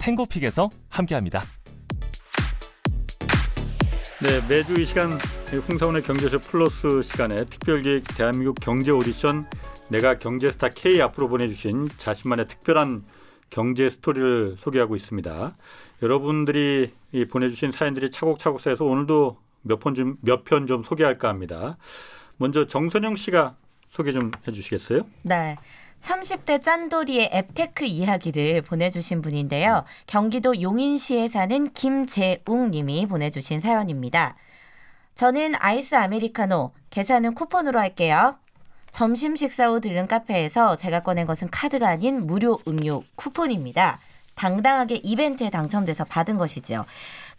[SPEAKER 5] 탱고픽에서 함께합니다.
[SPEAKER 2] 네, 매주 이 시간 이 홍사원의 경제쇼 플러스 시간에 특별기획 대한민국 경제 오디션 내가 경제스타 K 앞으로 보내주신 자신만의 특별한 경제 스토리를 소개하고 있습니다. 여러분들이 이 보내주신 사연들이 차곡차곡 쌓여서 오늘도 몇 편 좀 몇 편 좀 소개할까 합니다. 먼저 정선영 씨가 소개 좀 해주시겠어요?
[SPEAKER 4] 네. 30대 짠돌이의 앱테크 이야기를 보내주신 분인데요. 경기도 용인시에 사는 김재웅 님이 보내주신 사연입니다. 저는 아이스 아메리카노, 계산은 쿠폰으로 할게요. 점심 식사 후 들른 카페에서 제가 꺼낸 것은 카드가 아닌 무료 음료 쿠폰입니다. 당당하게 이벤트에 당첨돼서 받은 것이지요.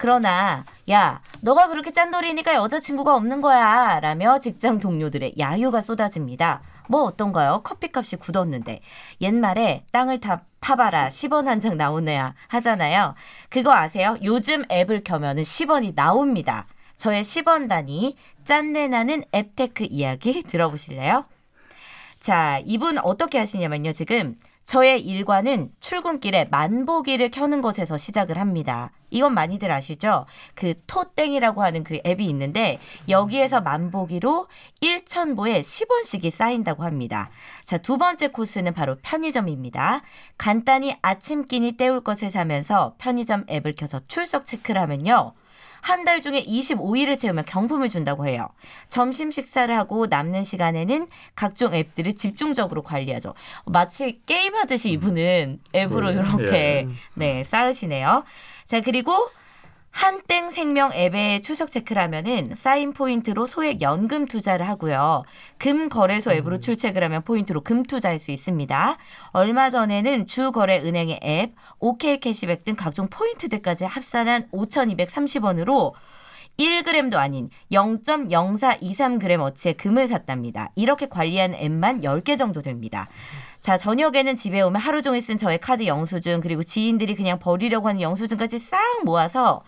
[SPEAKER 4] 그러나 야 너가 그렇게 짠돌이니까 여자친구가 없는 거야 라며 직장 동료들의 야유가 쏟아집니다. 뭐 어떤가요? 커피값이 굳었는데 옛말에 땅을 다 파봐라 10원 한 장 나오네야 하잖아요. 그거 아세요? 요즘 앱을 켜면은 10원이 나옵니다. 저의 10원 단위 짠내 나는 앱테크 이야기 [LAUGHS] 들어보실래요? 자, 이분 어떻게 하시냐면요. 지금 저의 일과는 출근길에 만보기를 켜는 것에서 시작을 합니다. 이건 많이들 아시죠? 그 토땡이라고 하는 그 앱이 있는데 여기에서 만보기로 1,000보에 10원씩이 쌓인다고 합니다. 자, 두 번째 코스는 바로 편의점입니다. 간단히 아침 끼니 때울 것을 사면서 편의점 앱을 켜서 출석 체크를 하면요. 한 달 중에 25일을 채우면 경품을 준다고 해요. 점심 식사를 하고 남는 시간에는 각종 앱들을 집중적으로 관리하죠. 마치 게임하듯이 이분은 앱으로
[SPEAKER 2] 네.
[SPEAKER 4] 이렇게
[SPEAKER 2] 예.
[SPEAKER 4] 네 쌓으시네요. 자 그리고 한땡 생명 앱에 출석 체크를 하면은 쌓인 포인트로 소액 연금 투자를 하고요. 금 거래소 앱으로 출첵을 하면 포인트로 금 투자할 수 있습니다. 얼마 전에는 주 거래 은행의 앱, OK 캐시백 등 각종 포인트들까지 합산한 5,230원으로 1g도 아닌 0.0423g 어치의 금을 샀답니다. 이렇게 관리한 앱만 10개 정도 됩니다. 자, 저녁에는 집에 오면 하루 종일 쓴 저의 카드 영수증 그리고 지인들이 그냥 버리려고 하는 영수증까지 싹 모아서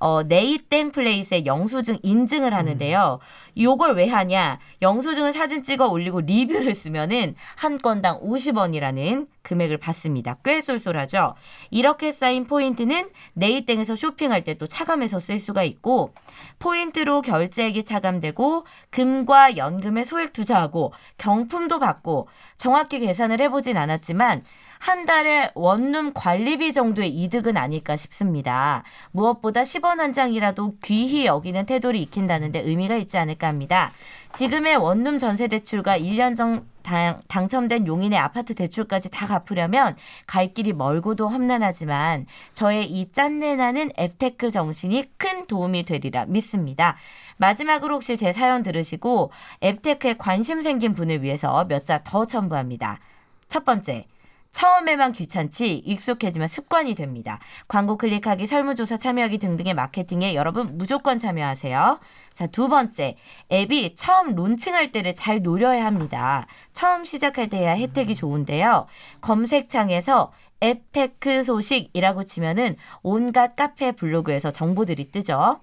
[SPEAKER 4] 어, 네이땡 플레이스의 영수증 인증을 하는데요. 요걸 왜 하냐? 영수증을 사진 찍어 올리고 리뷰를 쓰면은 한 건당 50원이라는 금액을 받습니다. 꽤 쏠쏠하죠? 이렇게 쌓인 포인트는 네이땡에서 쇼핑할 때 또 차감해서 쓸 수가 있고 포인트로 결제액이 차감되고 금과 연금에 소액 투자하고 경품도 받고 정확히 계산을 해보진 않았지만 한 달에 원룸 관리비 정도의 이득은 아닐까 싶습니다. 무엇보다 10원 한 장이라도 귀히 여기는 태도를 익힌다는데 의미가 있지 않을까 합니다. 지금의 원룸 전세 대출과 1년 전 당, 당첨된 용인의 아파트 대출까지 다 갚으려면 갈 길이 멀고도 험난하지만 저의 이 짠내나는 앱테크 정신이 큰 도움이 되리라 믿습니다. 마지막으로 혹시 제 사연 들으시고 앱테크에 관심 생긴 분을 위해서 몇 자 더 첨부합니다. 첫 번째. 처음에만 귀찮지 익숙해지면 습관이 됩니다. 광고 클릭하기, 설문조사 참여하기 등등의 마케팅에 여러분 무조건 참여하세요. 자, 두 번째. 앱이 처음 론칭할 때를 잘 노려야 합니다. 처음 시작할 때야 혜택이 좋은데요. 검색창에서 앱테크 소식이라고 치면은 온갖 카페 블로그에서 정보들이 뜨죠.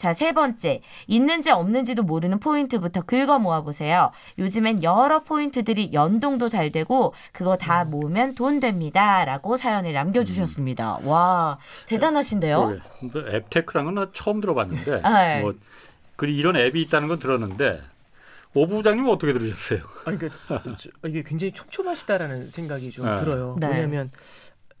[SPEAKER 4] 자, 세 번째. 있는지 없는지도 모르는 포인트부터 긁어 모아 보세요. 요즘엔 여러 포인트들이 연동도 잘 되고 그거 다
[SPEAKER 2] 음.
[SPEAKER 4] 모으면 돈 됩니다라고 사연을 남겨 주셨습니다. 와, 대단하신데요?
[SPEAKER 2] 그러게. 앱테크라는 건나 처음 들어봤는데 [LAUGHS]
[SPEAKER 4] 네.
[SPEAKER 2] 뭐 그리 이런 앱이 있다는 건 들었는데 오 부장님 은 어떻게 들으셨어요?
[SPEAKER 3] 그러니까 [LAUGHS] 저- 이게 굉장히 촘촘하시다라는 생각이 좀
[SPEAKER 2] 네.
[SPEAKER 3] 들어요.
[SPEAKER 4] 네.
[SPEAKER 3] 왜냐하면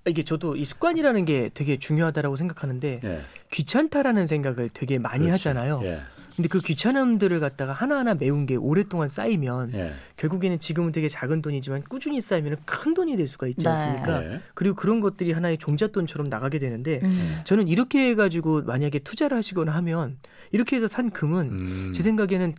[SPEAKER 3] 이게 저도 이 습관이라는 게 되게 중요하다라고 생각하는데
[SPEAKER 2] 예.
[SPEAKER 3] 귀찮다라는 생각을 되게 많이
[SPEAKER 2] 그렇지.
[SPEAKER 3] 하잖아요.
[SPEAKER 2] 예.
[SPEAKER 3] 근데 그 귀찮음들을 갖다가 하나하나 메운 게 오랫동안 쌓이면
[SPEAKER 2] 예.
[SPEAKER 3] 결국에는 지금은 되게 작은 돈이지만 꾸준히 쌓이면 큰 돈이 될 수가 있지
[SPEAKER 4] 네.
[SPEAKER 3] 않습니까?
[SPEAKER 2] 예.
[SPEAKER 3] 그리고 그런 것들이 하나의 종잣돈처럼 나가게 되는데
[SPEAKER 4] 음.
[SPEAKER 3] 저는 이렇게 해가지고 만약에 투자를 하시거나 하면 이렇게 해서 산 금은
[SPEAKER 2] 음.
[SPEAKER 3] 제 생각에는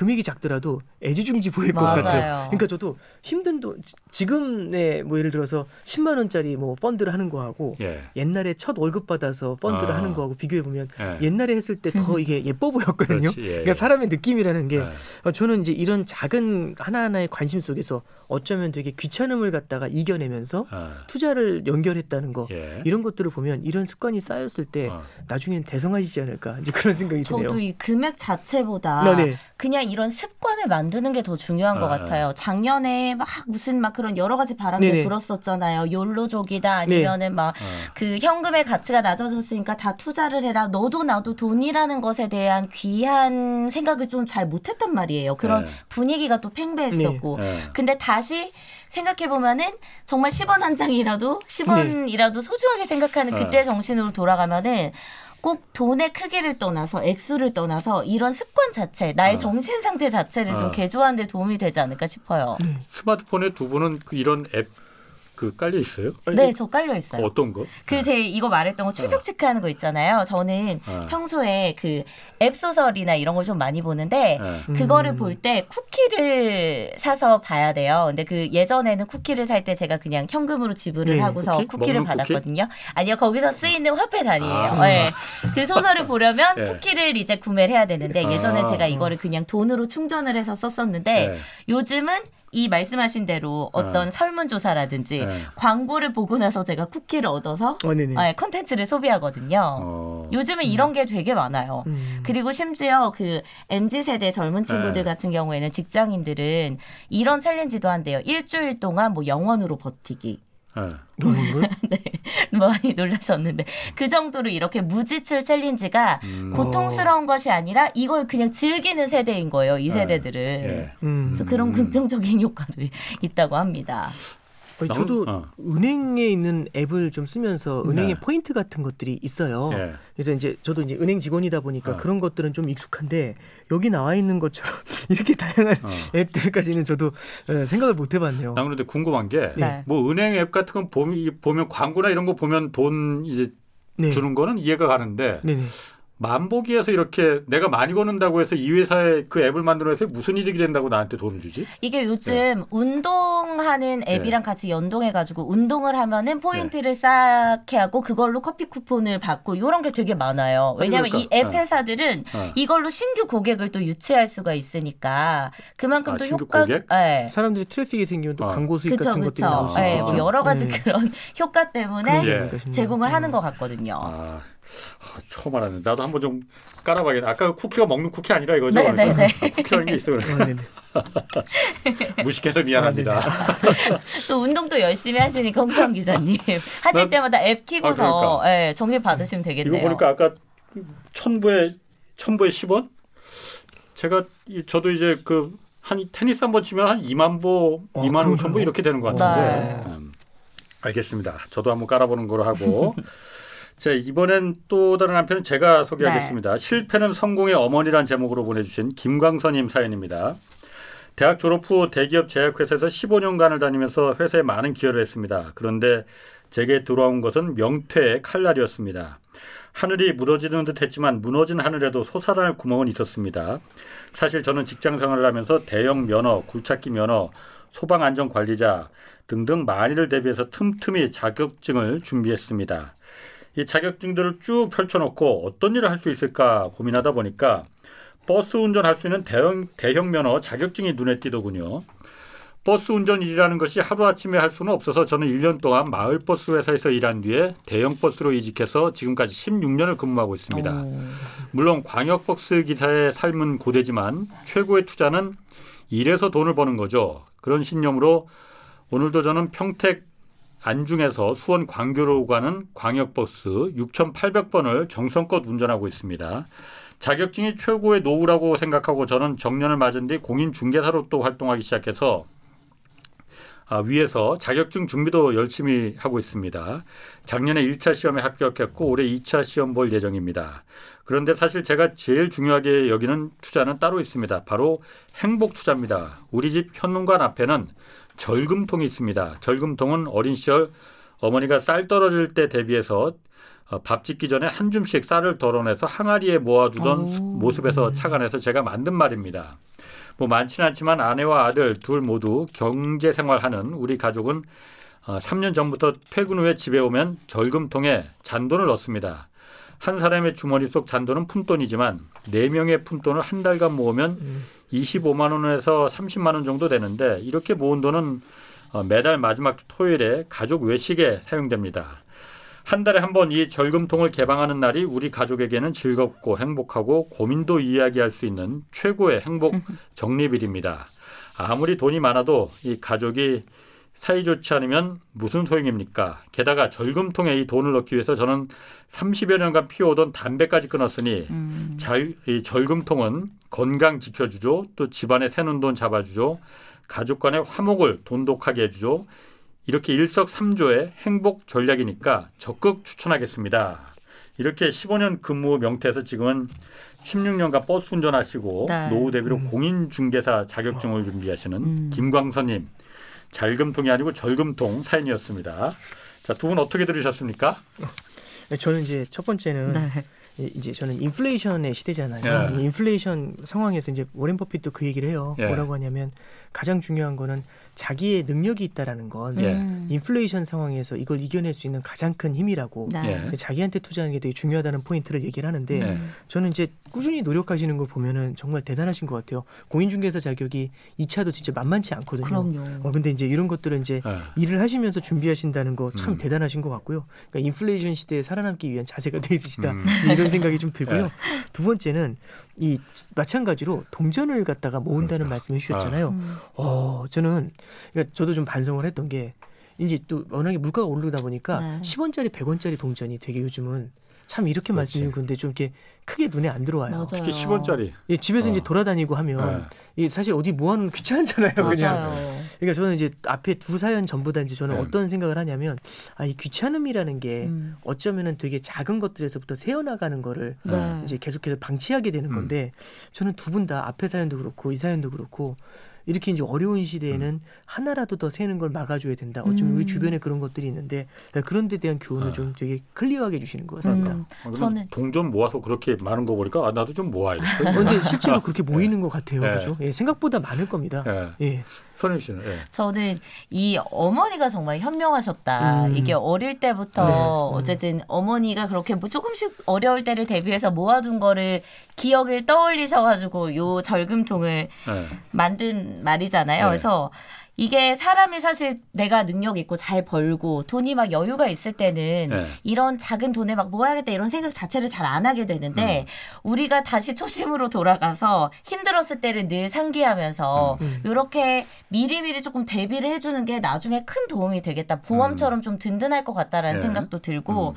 [SPEAKER 3] 금액이 작더라도 애지중지 보일 것
[SPEAKER 4] 맞아요.
[SPEAKER 3] 같아요. 그러니까 저도 힘든 돈 지- 지금의 뭐 예를 들어서 10만 원짜리 뭐 펀드를 하는 거하고
[SPEAKER 2] 예.
[SPEAKER 3] 옛날에 첫 월급 받아서 펀드를
[SPEAKER 2] 아.
[SPEAKER 3] 하는 거하고 비교해 보면
[SPEAKER 2] 예.
[SPEAKER 3] 옛날에 했을 때 더 이게 예뻐 보였거든요.
[SPEAKER 2] 그렇지. 예.
[SPEAKER 3] 그러니까 사람의 느낌이라는 게
[SPEAKER 2] 예.
[SPEAKER 3] 어, 저는 이제 이런 작은 하나하나의 관심 속에서 어쩌면 되게 귀찮음을 갖다가 이겨내면서
[SPEAKER 2] 아.
[SPEAKER 3] 투자를 연결했다는 거
[SPEAKER 2] 예.
[SPEAKER 3] 이런 것들을 보면 이런 습관이 쌓였을 때
[SPEAKER 2] 어.
[SPEAKER 3] 나중에는 대성하시지 않을까 이제 그런 생각이 드네요.
[SPEAKER 4] 저도 이 금액 자체보다
[SPEAKER 3] 네네.
[SPEAKER 4] 그냥 이런 습관을 만드는 게 더 중요한 것
[SPEAKER 2] 아,
[SPEAKER 4] 같아요. 작년에 막 무슨 막 그런 여러 가지 바람들
[SPEAKER 3] 네네.
[SPEAKER 4] 불었었잖아요. 욜로족이다 아니면은 막
[SPEAKER 2] 어.
[SPEAKER 4] 그 현금의 가치가 낮아졌으니까 다 투자를 해라. 너도 나도 돈이라는 것에 대한 귀한 생각을 좀 잘 못했단 말이에요. 그런
[SPEAKER 2] 네.
[SPEAKER 4] 분위기가 또 팽배했었고.
[SPEAKER 2] 예.
[SPEAKER 4] 근데 다시 생각해 보면은 정말 10원 한 장이라도 10원이라도 소중하게 생각하는
[SPEAKER 2] 네.
[SPEAKER 4] 그때 정신으로 돌아가면은 꼭 돈의 크기를 떠나서 액수를 떠나서 이런 습관 자체, 나의
[SPEAKER 2] 어.
[SPEAKER 4] 정신 상태 자체를
[SPEAKER 2] 어.
[SPEAKER 4] 좀 개조하는 데 도움이 되지 않을까 싶어요.
[SPEAKER 2] 스마트폰에 두 분은 그 이런 앱 그 깔려 있어요?
[SPEAKER 4] 네, 저 깔려 있어요.
[SPEAKER 2] 어떤 거?
[SPEAKER 4] 그제 이거 말했던 거 추적 체크하는 거 있잖아요. 저는
[SPEAKER 2] 어.
[SPEAKER 4] 평소에 그 앱 소설이나 이런 걸 좀 많이 보는데
[SPEAKER 2] 예.
[SPEAKER 4] 그거를
[SPEAKER 3] 음.
[SPEAKER 4] 볼때 쿠키를 사서 봐야 돼요. 근데 그 예전에는 쿠키를 살 때 제가 그냥 현금으로 지불을
[SPEAKER 3] 네,
[SPEAKER 4] 하고서
[SPEAKER 2] 쿠키?
[SPEAKER 4] 쿠키? 를
[SPEAKER 2] 먹는 쿠키?
[SPEAKER 4] 받았거든요. 아니요, 거기서 쓰이는 화폐 단위예요.
[SPEAKER 2] 아.
[SPEAKER 4] 네. 그 소설을 보려면
[SPEAKER 2] 예.
[SPEAKER 4] 쿠키를 이제 구매를 해야 되는데 예전에
[SPEAKER 2] 아.
[SPEAKER 4] 제가 이거를 그냥 돈으로 충전을 해서 썼었는데
[SPEAKER 2] 예.
[SPEAKER 4] 요즘은 이 말씀하신 대로 어떤
[SPEAKER 2] 어.
[SPEAKER 4] 설문조사라든지
[SPEAKER 2] 예.
[SPEAKER 4] 광고를 보고 나서 제가 쿠키를 얻어서. 아, 컨텐츠를 소비하거든요.
[SPEAKER 2] 어.
[SPEAKER 4] 요즘은 이런 게 되게 많아요.
[SPEAKER 3] 음.
[SPEAKER 4] 그리고 심지어 그 MZ 세대 젊은 친구들
[SPEAKER 2] 네.
[SPEAKER 4] 같은 경우에는 직장인들은 이런 챌린지도 한대요. 일주일 동안 뭐 영원으로 버티기.
[SPEAKER 2] 예.
[SPEAKER 3] 그런 걸?
[SPEAKER 4] 많이 놀라셨는데 그 정도로 이렇게 무지출 챌린지가
[SPEAKER 2] 음.
[SPEAKER 4] 고통스러운 것이 아니라 이걸 그냥 즐기는 세대인 거예요. 이
[SPEAKER 2] 네.
[SPEAKER 4] 세대들은.
[SPEAKER 2] 예.
[SPEAKER 3] 음.
[SPEAKER 4] 그래서 그런
[SPEAKER 2] 음.
[SPEAKER 4] 긍정적인 효과도 있다고 합니다.
[SPEAKER 3] 아니,
[SPEAKER 2] 남-
[SPEAKER 3] 저도
[SPEAKER 2] 어.
[SPEAKER 3] 은행에 있는 앱을 좀 쓰면서 은행의
[SPEAKER 2] 네.
[SPEAKER 3] 포인트 같은 것들이 있어요.
[SPEAKER 2] 예.
[SPEAKER 3] 그래서 이제 저도 이제 은행 직원이다 보니까
[SPEAKER 2] 어.
[SPEAKER 3] 그런 것들은 좀 익숙한데 여기 나와 있는 것처럼 [LAUGHS] 이렇게 다양한
[SPEAKER 2] 어.
[SPEAKER 3] 앱들까지는 저도 예, 생각을 못 해봤네요.
[SPEAKER 2] 나 그런데 궁금한 게
[SPEAKER 4] 네.
[SPEAKER 2] 뭐 은행 앱 같은 건 보면, 보면 광고나 이런 거 보면 돈 이제
[SPEAKER 3] 네.
[SPEAKER 2] 주는 거는 이해가 가는데
[SPEAKER 3] 네네.
[SPEAKER 2] 만보기에서 이렇게 내가 많이 거는다고 해서 이 회사에 그 앱을 만들어서 무슨 이득이 된다고 나한테 돈을 주지?
[SPEAKER 4] 이게 요즘 운동하는 앱이랑 같이 연동해가지고 운동을 하면은 포인트를 쌓게 하고 그걸로 커피 쿠폰을 받고 이런 게 되게 많아요. 왜냐하면
[SPEAKER 2] 그러니까.
[SPEAKER 4] 이앱
[SPEAKER 2] 어.
[SPEAKER 4] 회사들은
[SPEAKER 2] 어.
[SPEAKER 4] 이걸로 신규 고객을 또 유치할 수가 있으니까 그만큼
[SPEAKER 2] 아,
[SPEAKER 4] 또
[SPEAKER 2] 신규
[SPEAKER 4] 효과,
[SPEAKER 2] 고객?
[SPEAKER 4] 네.
[SPEAKER 3] 사람들이 트래픽이 생기면 또
[SPEAKER 2] 어.
[SPEAKER 3] 광고 수익
[SPEAKER 4] 그쵸
[SPEAKER 3] 같은 것들이
[SPEAKER 4] 그쵸.
[SPEAKER 3] 수
[SPEAKER 4] 네,
[SPEAKER 3] 있죠.
[SPEAKER 4] 뭐 여러 가지
[SPEAKER 3] 네.
[SPEAKER 4] 그런 [LAUGHS] 효과 때문에
[SPEAKER 3] 싶네요.
[SPEAKER 4] 제공을
[SPEAKER 3] 음.
[SPEAKER 4] 하는 것 같거든요.
[SPEAKER 2] 아, 아, 처음 알았네. 나도 한번 좀 깔아봐야겠네. 아까 쿠키가 먹는 쿠키 아니라 이거죠?
[SPEAKER 4] 네, 네, 네. [LAUGHS]
[SPEAKER 2] 아, 쿠키라는 게 있어 그래서
[SPEAKER 3] 아, 네네.
[SPEAKER 2] 무식해서 미안합니다. [LAUGHS]
[SPEAKER 4] 또 운동도 열심히 하시니까 홍성 기자님 [LAUGHS] 하실
[SPEAKER 2] 난-
[SPEAKER 4] 때마다 앱 키고서
[SPEAKER 2] 아, 그러니까.
[SPEAKER 4] 예, 정리 받으시면 되겠네요.
[SPEAKER 2] 이거 보니까 아까 천부에 천부에 10원? 제가 이- 저도 이제 그 한 테니스 한 번 치면 한 2만 보,
[SPEAKER 3] 어,
[SPEAKER 2] 2만 5천 보? 이렇게 되는 것 같은데.
[SPEAKER 4] 네.
[SPEAKER 2] 음, 알겠습니다. 저도 한번 깔아보는 거로 하고. 자 이번엔 또 다른 한편은 제가 소개하겠습니다. 실패는 성공의 어머니란 제목으로 보내주신 김광선님 사연입니다. 대학 졸업 후 대기업 제약회사에서 15년간을 다니면서 회사에 많은 기여를 했습니다. 그런데 제게 들어온 것은 명퇴의 칼날이었습니다. 하늘이 무너지는 듯 했지만 무너진 하늘에도 솟아날 구멍은 있었습니다. 사실 저는 직장 생활을 하면서 대형 면허, 굴착기 면허, 소방 안전 관리자 등등 만일을 대비해서 틈틈이 자격증을 준비했습니다. 이 자격증들을 쭉 펼쳐놓고 어떤 일을 할 수 있을까 고민하다 보니까 버스 운전할 수 있는 대형 대형 면허 자격증이 눈에 띄더군요. 버스 운전 일이라는 것이 하루아침에 할 수는 없어서 저는 1년 동안 마을버스 회사에서 일한 뒤에 대형버스로 이직해서 지금까지 16년을 근무하고 있습니다.
[SPEAKER 4] 어.
[SPEAKER 2] 물론 광역버스 기사의 삶은 고되지만 최고의 투자는 일해서 돈을 버는 거죠. 그런 신념으로 오늘도 저는 평택 안중에서 수원 광교로 가는 광역버스 6,800번을 정성껏 운전하고 있습니다. 자격증이 최고의 노후라고 생각하고 저는 정년을 맞은 뒤 공인 중개사로 또 활동하기 시작해서 아, 위에서 자격증 준비도 열심히 하고 있습니다. 작년에 1차 시험에 합격했고 올해 2차 시험 볼 예정입니다. 그런데 사실 제가 제일 중요하게 여기는 투자는 따로 있습니다. 바로 행복 투자입니다. 우리 집 현문관 앞에는 절금통이 있습니다. 절금통은 어린 시절 어머니가 쌀 떨어질 때 대비해서 어, 밥 짓기 전에 한 줌씩 쌀을 덜어내서 항아리에 모아두던
[SPEAKER 4] 오.
[SPEAKER 2] 모습에서 착안해서 제가 만든 말입니다. 뭐 많지는 않지만 아내와 아들 둘 모두 경제 생활하는 우리 가족은 어, 3년 전부터 퇴근 후에 집에 오면 절금통에 잔돈을 넣습니다. 한 사람의 주머니 속 잔돈은 푼돈이지만 네 명의 푼돈을 한 달간 모으면
[SPEAKER 3] 음.
[SPEAKER 2] 25만 원에서 30만 원 정도 되는데 이렇게 모은 돈은 어, 매달 마지막 주 토요일에 가족 외식에 사용됩니다. 한 달에 한 번 이 절금통을 개방하는 날이 우리 가족에게는 즐겁고 행복하고 고민도 이야기할 수 있는 최고의 행복 [LAUGHS] 적립일입니다. 아무리 돈이 많아도 이 가족이 사이 좋지 않으면 무슨 소용입니까? 게다가 절금통에 이 돈을 넣기 위해서 저는 30여 년간 피워오던 담배까지 끊었으니
[SPEAKER 4] 음.
[SPEAKER 2] 잘, 이 절금통은 건강 지켜주죠. 또 집안에 새는 돈 잡아주죠. 가족 간의 화목을 돈독하게 해주죠. 이렇게 일석삼조의 행복 전략이니까 적극 추천하겠습니다. 이렇게 15년 근무 명태에서 지금은 16년간 버스 운전하시고
[SPEAKER 4] 네.
[SPEAKER 2] 노후 대비로
[SPEAKER 3] 음.
[SPEAKER 2] 공인중개사 자격증을 준비하시는
[SPEAKER 4] 음.
[SPEAKER 2] 김광선님 잘금통이 아니고 절금통 사연이었습니다. 자, 두 분 어떻게 들으셨습니까?
[SPEAKER 3] 저는 이제 첫 번째는
[SPEAKER 4] 네.
[SPEAKER 3] 이- 이제 저는 인플레이션의 시대잖아요.
[SPEAKER 2] 예.
[SPEAKER 3] 이 인플레이션 상황에서 이제 워렌 버핏도 그 얘기를 해요.
[SPEAKER 2] 예.
[SPEAKER 3] 뭐라고 하냐면 가장 중요한 거는 자기의 능력이 있다라는 건
[SPEAKER 2] 예.
[SPEAKER 4] 음.
[SPEAKER 3] 인플레이션 상황에서 이걸 이겨낼 수 있는 가장 큰 힘이라고
[SPEAKER 4] 네.
[SPEAKER 2] 예.
[SPEAKER 3] 자기한테 투자하는 게 되게 중요하다는 포인트를 얘기를 하는데
[SPEAKER 2] 네.
[SPEAKER 4] 음.
[SPEAKER 3] 저는 이제 꾸준히 노력하시는 걸 보면은 정말 대단하신 것 같아요. 공인중개사 자격이 2차도 진짜 만만치 않거든요.
[SPEAKER 4] 그럼요.
[SPEAKER 3] 어, 근데 이제 이런 것들은 이제
[SPEAKER 2] 예.
[SPEAKER 3] 일을 하시면서 준비하신다는 거참
[SPEAKER 2] 음.
[SPEAKER 3] 대단하신 것 같고요. 그러니까 인플레이션 시대에 살아남기 위한 자세가 돼 있으시다
[SPEAKER 2] 음.
[SPEAKER 3] 이런 생각이 좀 들고요.
[SPEAKER 2] 네.
[SPEAKER 3] 두 번째는 이 마찬가지로 동전을 갖다가 모은다는
[SPEAKER 2] 그러니까.
[SPEAKER 3] 말씀해 주셨잖아요.
[SPEAKER 4] 음.
[SPEAKER 3] 어 저는 그러니까 저도 좀 반성을 했던 게 이제 또 워낙에 물가가 오르다 보니까
[SPEAKER 4] 네.
[SPEAKER 3] 10원짜리 100원짜리 동전이 되게 요즘은 참 이렇게. 말씀드린 건데 좀 이렇게 크게 눈에 안 들어와요.
[SPEAKER 4] 맞아요.
[SPEAKER 2] 특히 10원짜리.
[SPEAKER 3] 예, 집에서
[SPEAKER 2] 어.
[SPEAKER 3] 이제 돌아다니고 하면
[SPEAKER 2] 예.
[SPEAKER 3] 이 사실 어디 모아놓으면 귀찮잖아요. 그냥
[SPEAKER 4] 맞아요.
[SPEAKER 3] 그러니까 저는 이제 앞에 두 사연 전부 다 이제 저는
[SPEAKER 2] 네.
[SPEAKER 3] 어떤 생각을 하냐면 아 이 귀찮음이라는 게
[SPEAKER 4] 음.
[SPEAKER 3] 어쩌면은 되게 작은 것들에서부터 새어나가는 거를
[SPEAKER 4] 네.
[SPEAKER 3] 이제 계속해서 방치하게 되는
[SPEAKER 2] 음.
[SPEAKER 3] 건데 저는 두 분 다 앞에 사연도 그렇고 이 사연도 그렇고 이렇게 이제 어려운 시대에는 하나라도 더 새는 걸 막아줘야 된다. 어쩌면
[SPEAKER 4] 음.
[SPEAKER 3] 우리 주변에 그런 것들이 있는데 그런 데 대한 교훈을
[SPEAKER 2] 아.
[SPEAKER 3] 좀 되게 클리어하게 주시는 것 같습니다.
[SPEAKER 4] 음.
[SPEAKER 2] 어, 그러면
[SPEAKER 4] 저는
[SPEAKER 2] 동전 모아서 그렇게 많은 거 보니까 아, 나도 좀 모아야겠어.
[SPEAKER 3] 어, 근데 실제로 그렇게 [LAUGHS] 모이는 것 같아요.
[SPEAKER 2] 네.
[SPEAKER 3] 그죠? 예, 생각보다 많을 겁니다.
[SPEAKER 2] 예.
[SPEAKER 3] 예.
[SPEAKER 2] 선영 씨는 예.
[SPEAKER 4] 저는 이 어머니가 정말 현명하셨다.
[SPEAKER 3] 음.
[SPEAKER 4] 이게 어릴 때부터
[SPEAKER 3] 네. 음.
[SPEAKER 4] 어쨌든 어머니가 그렇게 뭐 조금씩 어려울 때를 대비해서 모아둔 거를 기억을 떠올리셔가지고 요 절금통을
[SPEAKER 2] 예.
[SPEAKER 4] 만든 말이잖아요.
[SPEAKER 2] 네.
[SPEAKER 4] 그래서 이게 사람이 사실 내가 능력 있고 잘 벌고 돈이 막 여유가 있을 때는
[SPEAKER 2] 네.
[SPEAKER 4] 이런 작은 돈을 막 모아야겠다 이런 생각 자체를 잘 안 하게 되는데 우리가 다시 초심으로 돌아가서 힘들었을 때를 늘 상기하면서
[SPEAKER 3] 음.
[SPEAKER 4] 이렇게 미리미리 조금 대비를 해주는 게 나중에 큰 도움이 되겠다. 보험처럼 좀 든든할 것 같다라는
[SPEAKER 2] 네.
[SPEAKER 4] 생각도 들고
[SPEAKER 2] 음.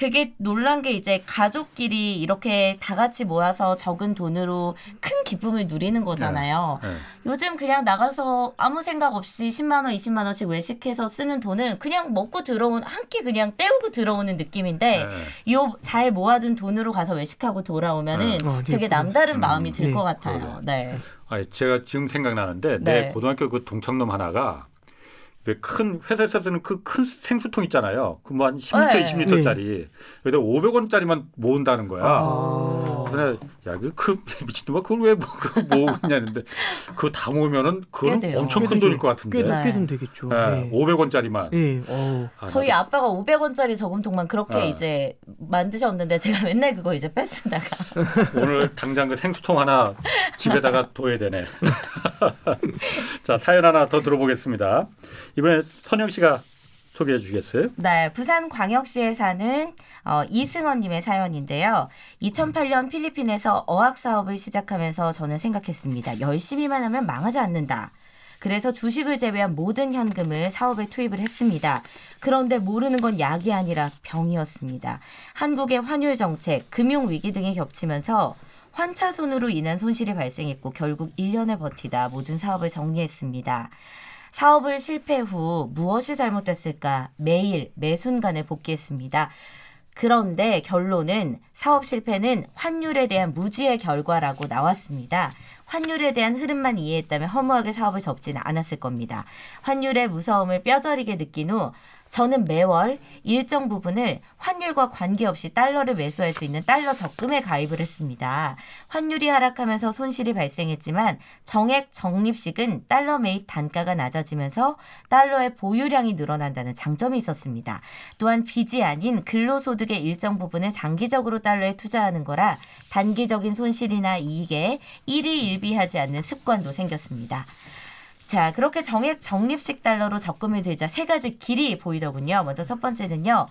[SPEAKER 4] 되게 놀란 게 이제 가족끼리 이렇게 다 같이 모아서 적은 돈으로 큰 기쁨을 누리는 거잖아요.
[SPEAKER 2] 예.
[SPEAKER 4] 요즘 그냥 나가서 아무 생각 없이 10만 원, 20만 원씩 외식해서 쓰는 돈은 그냥 먹고 들어온 한 끼 그냥 때우고 들어오는 느낌인데
[SPEAKER 2] 예.
[SPEAKER 4] 요잘 모아둔 돈으로 가서 외식하고 돌아오면은
[SPEAKER 3] 네. 어, 네.
[SPEAKER 4] 되게 남다른
[SPEAKER 2] 음,
[SPEAKER 4] 마음이 들
[SPEAKER 3] 네.
[SPEAKER 4] 것 같아요. 네.
[SPEAKER 2] 아, 제가 지금 생각나는데
[SPEAKER 4] 네.
[SPEAKER 2] 내 고등학교 그 동창놈 하나가 왜 큰 회사에서 쓰는 그 큰 생수통 있잖아요. 그 뭐 한 10리터,
[SPEAKER 4] 네.
[SPEAKER 2] 20리터짜리. 여기다 500원짜리만 모은다는 거야.
[SPEAKER 3] 아.
[SPEAKER 2] 그래서 야, 그, 그 미친놈아 그걸 왜 뭐, 그거 모으냐는데 그거 다 모으면은
[SPEAKER 4] 돼요.
[SPEAKER 2] 엄청
[SPEAKER 3] 큰꽤
[SPEAKER 2] 돈일. 것 같은데.
[SPEAKER 3] 꽤
[SPEAKER 4] 네.
[SPEAKER 3] 높게 좀 되겠죠.
[SPEAKER 2] 예,
[SPEAKER 3] 네.
[SPEAKER 2] 500원짜리만.
[SPEAKER 3] 예, 어.
[SPEAKER 2] 아,
[SPEAKER 4] 저희 아빠가 500원짜리 저금통만 그렇게
[SPEAKER 2] 어.
[SPEAKER 4] 이제 만드셨는데 제가 맨날 그거 이제 뺐으다가 [LAUGHS]
[SPEAKER 2] 오늘 당장 그 생수통 하나 집에다가 [LAUGHS] 둬야 되네. [LAUGHS] 자 사연 하나 더 들어보겠습니다. 이번에 선영 씨가 소개해 주시겠어요?
[SPEAKER 4] 네, 부산 광역시에 사는 어, 이승원 님의 사연인데요. 2008년 필리핀에서 어학 사업을 시작하면서 저는 생각했습니다. 열심히만 하면 망하지 않는다. 그래서 주식을 제외한 모든 현금을 사업에 투입을 했습니다. 그런데 모르는 건 약이 아니라 병이었습니다. 한국의 환율 정책, 금융 위기 등이 겹치면서 환차손으로 인한 손실이 발생했고 결국 1년을 버티다 모든 사업을 정리했습니다. 사업을 실패 후 무엇이 잘못됐을까 매일 매 순간을 복귀했습니다. 그런데 결론은 사업 실패는 환율에 대한 무지의 결과라고 나왔습니다. 환율에 대한 흐름만 이해했다면 허무하게 사업을 접지는 않았을 겁니다. 환율의 무서움을 뼈저리게 느낀 후 저는 매월 일정 부분을 환율과 관계없이 달러를 매수할 수 있는 달러 적금에 가입을 했습니다. 환율이 하락하면서 손실이 발생했지만 정액 적립식은 달러 매입 단가가 낮아지면서 달러의 보유량이 늘어난다는 장점이 있었습니다. 또한 빚이 아닌 근로소득의 일정 부분을 장기적으로 달러에 투자하는 거라 단기적인 손실이나 이익에 일희일비하지 않는 습관도 생겼습니다. 자, 그렇게 정액 적립식 달러로 적금을 들자 세 가지 길이 보이더군요. 먼저 첫 번째는요.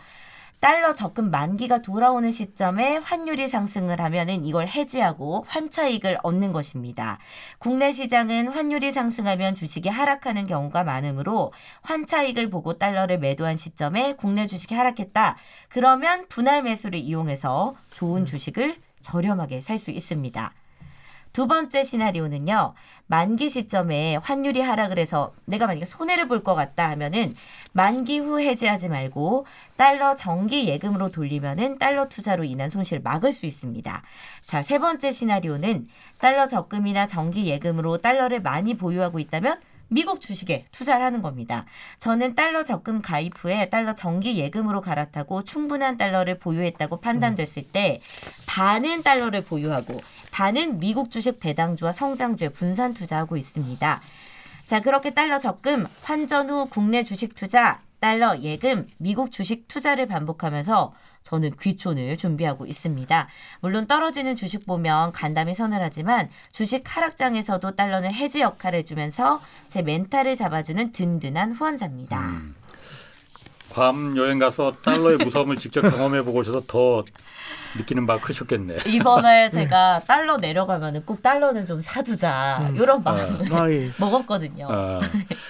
[SPEAKER 4] 달러 적금 만기가 돌아오는 시점에 환율이 상승을 하면은 이걸 해지하고 환차익을 얻는 것입니다. 국내 시장은 환율이 상승하면 주식이 하락하는 경우가 많으므로 환차익을 보고 달러를 매도한 시점에 국내 주식이 하락했다. 그러면 분할 매수를 이용해서 좋은 주식을 저렴하게 살 수 있습니다. 두 번째 시나리오는요. 만기 시점에 환율이 하락을 해서 내가 만약에 손해를 볼 것 같다 하면은 만기 후 해지하지 말고 달러 정기 예금으로 돌리면은 달러 투자로 인한 손실을 막을 수 있습니다. 자, 세 번째 시나리오는 달러 적금이나 정기 예금으로 달러를 많이 보유하고 있다면 미국 주식에 투자를 하는 겁니다. 저는 달러 적금 가입 후에 달러 정기 예금으로 갈아타고 충분한 달러를 보유했다고 판단됐을 때 반은 달러를 보유하고 반은 미국 주식 배당주와 성장주에 분산 투자하고 있습니다. 자, 그렇게 달러 적금, 환전 후 국내 주식 투자, 달러 예금, 미국 주식 투자를 반복하면서 저는 귀촌을 준비하고 있습니다. 물론 떨어지는 주식 보면 간담이 서늘하지만 주식 하락장에서도 달러는 해지 역할을 해주면서 제 멘탈을 잡아주는 든든한 후원자입니다.
[SPEAKER 2] 음. 괌 여행 가서 달러의 무서움을 직접 경험해 보고 오셔서 더 느끼는 바가 크셨겠네.
[SPEAKER 4] 이번에 제가 달러 내려가면은 꼭 달러는 좀 사두자
[SPEAKER 3] 음.
[SPEAKER 4] 이런 마음을
[SPEAKER 3] 아, 예.
[SPEAKER 4] 먹었거든요.
[SPEAKER 2] 아,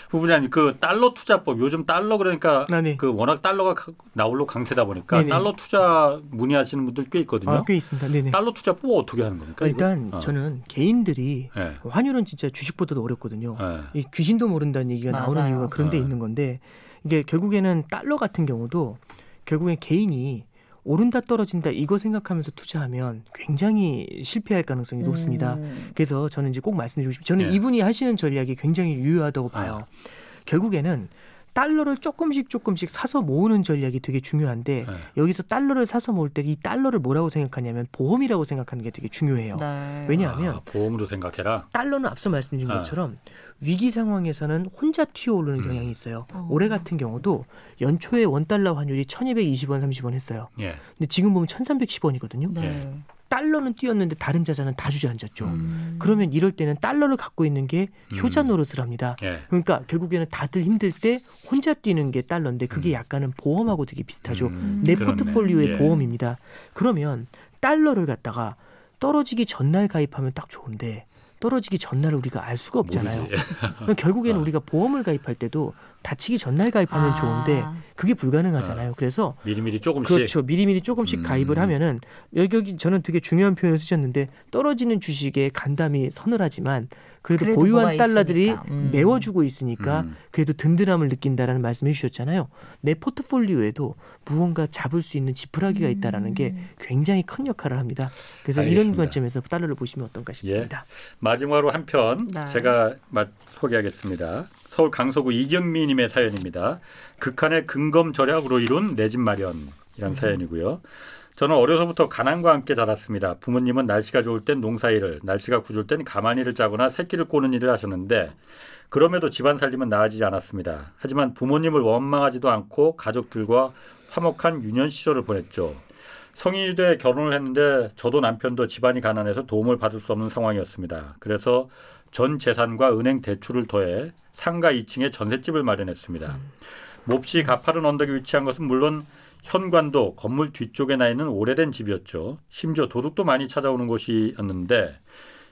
[SPEAKER 2] 후보자님 그 달러 투자법 요즘 달러 그러니까
[SPEAKER 3] 아, 네.
[SPEAKER 2] 그 워낙 달러가 가- 나홀로 강세다 보니까
[SPEAKER 3] 네네.
[SPEAKER 2] 달러 투자 문의하시는 분들 꽤 있거든요.
[SPEAKER 3] 아, 꽤 있습니다. 네네.
[SPEAKER 2] 달러 투자법 어떻게 하는 겁니까?
[SPEAKER 3] 일단
[SPEAKER 2] 어.
[SPEAKER 3] 저는 개인들이
[SPEAKER 2] 예.
[SPEAKER 3] 환율은 진짜 주식보다도 어렵거든요.
[SPEAKER 2] 예.
[SPEAKER 3] 이 귀신도 모른다는 얘기가 나오는. 이유가 그런 데
[SPEAKER 2] 네.
[SPEAKER 3] 있는 건데 이게 결국에는 달러 같은 경우도 결국엔 개인이 오른다 떨어진다 이거 생각하면서 투자하면 굉장히 실패할 가능성이 높습니다.
[SPEAKER 4] 음.
[SPEAKER 3] 그래서 저는 이제 꼭 말씀드리고 싶 저는
[SPEAKER 2] 예.
[SPEAKER 3] 이분이 하시는 전략이 굉장히 유효하다고 봐요. 결국에는 달러를 조금씩 조금씩 사서 모으는 전략이 되게 중요한데
[SPEAKER 2] 예.
[SPEAKER 3] 여기서 달러를 사서 모을 때 이 달러를 뭐라고 생각하냐면 보험이라고 생각하는 게 되게 중요해요.
[SPEAKER 4] 네.
[SPEAKER 3] 왜냐하면
[SPEAKER 2] 아, 보험으로 생각해라.
[SPEAKER 3] 달러는 앞서 말씀드린
[SPEAKER 2] 아.
[SPEAKER 3] 것처럼 위기 상황에서는 혼자 튀어오르는
[SPEAKER 2] 음.
[SPEAKER 3] 경향이 있어요.
[SPEAKER 4] 어.
[SPEAKER 3] 올해 같은 경우도 연초에 원 달러 환율이 1220원, 30원 했어요.
[SPEAKER 2] 예.
[SPEAKER 3] 근데 지금 보면 1310원이거든요.
[SPEAKER 4] 네.
[SPEAKER 3] 달러는 뛰었는데 다른 자산은 다 주저앉았죠.
[SPEAKER 4] 음.
[SPEAKER 3] 그러면 이럴 때는 달러를 갖고 있는 게 효자
[SPEAKER 2] 음.
[SPEAKER 3] 노릇을 합니다.
[SPEAKER 2] 예.
[SPEAKER 3] 그러니까 결국에는 다들 힘들 때 혼자 뛰는 게 달러인데 그게
[SPEAKER 2] 음.
[SPEAKER 3] 약간은 보험하고 되게 비슷하죠.
[SPEAKER 2] 음,
[SPEAKER 3] 내
[SPEAKER 2] 그렇네.
[SPEAKER 3] 포트폴리오의
[SPEAKER 2] 예.
[SPEAKER 3] 보험입니다. 그러면 달러를 갖다가 떨어지기 전날 가입하면 딱 좋은데 떨어지기 전날 우리가 알 수가 없잖아요. [LAUGHS] 결국에는
[SPEAKER 2] 아.
[SPEAKER 3] 우리가 보험을 가입할 때도 다치기 전날 가입하면
[SPEAKER 4] 아.
[SPEAKER 3] 좋은데 그게 불가능하잖아요. 그래서
[SPEAKER 2] 미리미리 조금씩.
[SPEAKER 3] 그렇죠. 미리미리 조금씩
[SPEAKER 2] 음.
[SPEAKER 3] 가입을 하면은 여기 저는 되게 중요한 표현을 쓰셨는데 떨어지는 주식에 간담이 서늘하지만 그래도,
[SPEAKER 4] 그래도
[SPEAKER 3] 보유한 달러들이.
[SPEAKER 4] 음.
[SPEAKER 3] 메워주고 있으니까
[SPEAKER 2] 음.
[SPEAKER 3] 그래도 든든함을 느낀다라는 말씀해 주셨잖아요. 내 포트폴리오에도 무언가 잡을 수 있는 지푸라기가 있다라는 게 굉장히 큰 역할을 합니다. 그래서 이런
[SPEAKER 2] 알겠습니다.
[SPEAKER 3] 관점에서 달러를 보시면 어떤가 싶습니다.
[SPEAKER 2] 마지막으로 한편
[SPEAKER 4] 네.
[SPEAKER 2] 제가 마- 소개하겠습니다. 서울 강서구 이경미님의 사연입니다. 극한의 근검 절약으로 이룬 내 집 마련이란 사연이고요. 저는 어려서부터 가난과 함께 자랐습니다. 부모님은 날씨가 좋을 땐 농사일을, 날씨가 구줄 땐 가마니를 짜거나 새끼를 꼬는 일을 하셨는데 그럼에도 집안 살림은 나아지지 않았습니다. 하지만 부모님을 원망하지도 않고 가족들과 화목한 유년 시절을 보냈죠. 성인이 돼 결혼을 했는데 저도 남편도 집안이 가난해서 도움을 받을 수 없는 상황이었습니다. 그래서 전 재산과 은행 대출을 더해 상가 2층에 전셋집을 마련했습니다. 몹시 가파른 언덕에 위치한 것은 물론 현관도 건물 뒤쪽에 나 있는 오래된 집이었죠. 심지어 도둑도 많이 찾아오는 곳이었는데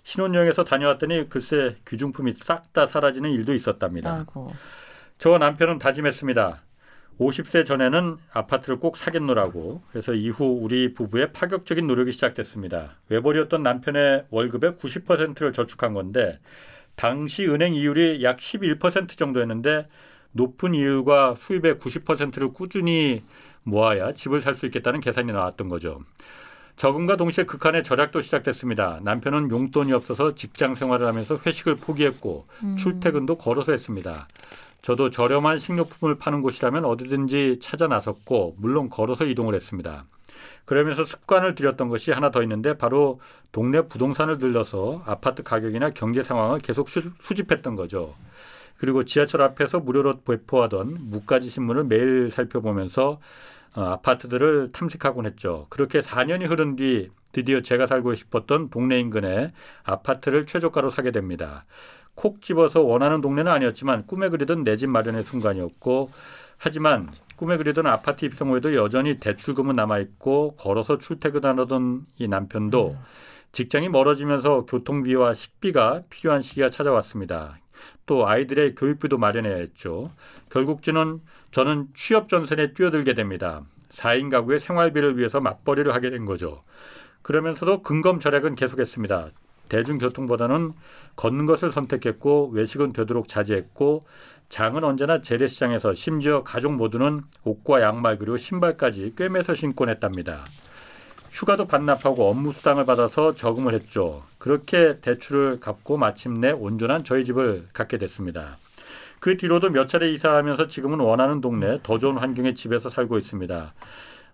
[SPEAKER 2] 신혼여행에서 다녀왔더니 글쎄 귀중품이 싹 다 사라지는 일도 있었답니다.
[SPEAKER 4] 아이고.
[SPEAKER 2] 저와 남편은 다짐했습니다. 50세 전에는 아파트를 꼭 사겠노라고. 그래서 이후 우리 부부의 파격적인 노력이 시작됐습니다. 외벌이었던 남편의 월급의 90%를 저축한 건데 당시 은행 이율이 약 11% 정도였는데 높은 이율과 수입의 90%를 꾸준히 모아야 집을 살 수 있겠다는 계산이 나왔던 거죠. 적응과 동시에 극한의 절약도 시작됐습니다. 남편은 용돈이 없어서 직장 생활을 하면서 회식을 포기했고 출퇴근도 걸어서 했습니다. 저도 저렴한 식료품을 파는 곳이라면 어디든지 찾아 나섰고 물론 걸어서 이동을 했습니다. 그러면서 습관을 들였던 것이 하나 더 있는데 바로 동네 부동산을 들러서 아파트 가격이나 경제 상황을 계속 수, 수집했던 거죠. 그리고 지하철 앞에서 무료로 배포하던 무가지 신문을 매일 살펴보면서 어, 아파트들을 탐색하곤 했죠. 그렇게 4년이 흐른 뒤 드디어 제가 살고 싶었던 동네 인근에 아파트를 최저가로 사게 됩니다. 콕 집어서 원하는 동네는 아니었지만 꿈에 그리던 내 집 마련의 순간이었고 하지만 꿈에 그리던 아파트 입성 후에도 여전히 대출금은 남아 있고 걸어서 출퇴근하던 이 남편도 직장이 멀어지면서 교통비와 식비가 필요한 시기가 찾아왔습니다. 또 아이들의 교육비도 마련해야 했죠. 결국 저는 저는 취업 전선에 뛰어들게 됩니다. 4인 가구의 생활비를 위해서 맞벌이를 하게 된 거죠. 그러면서도 근검 절약은 계속했습니다. 대중교통보다는 걷는 것을 선택했고 외식은 되도록 자제했고 장은 언제나 재래시장에서 심지어 가족 모두는 옷과 양말 그리고 신발까지 꿰매서 신곤 했답니다. 휴가도 반납하고 업무 수당을 받아서 저금을 했죠. 그렇게 대출을 갚고 마침내 온전한 저희 집을 갖게 됐습니다. 그 뒤로도 몇 차례 이사하면서 지금은 원하는 동네 더 좋은 환경의 집에서 살고 있습니다.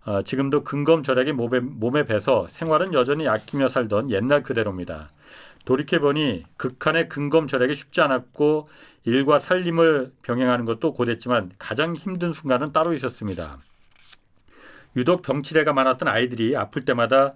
[SPEAKER 2] 어, 지금도 근검 절약이 몸에, 몸에 배서 생활은 여전히 아끼며 살던 옛날 그대로입니다. 돌이켜보니 극한의 근검 절약이 쉽지 않았고 일과 살림을 병행하는 것도 고됐지만 가장 힘든 순간은 따로 있었습니다. 유독 병치레가 많았던 아이들이 아플 때마다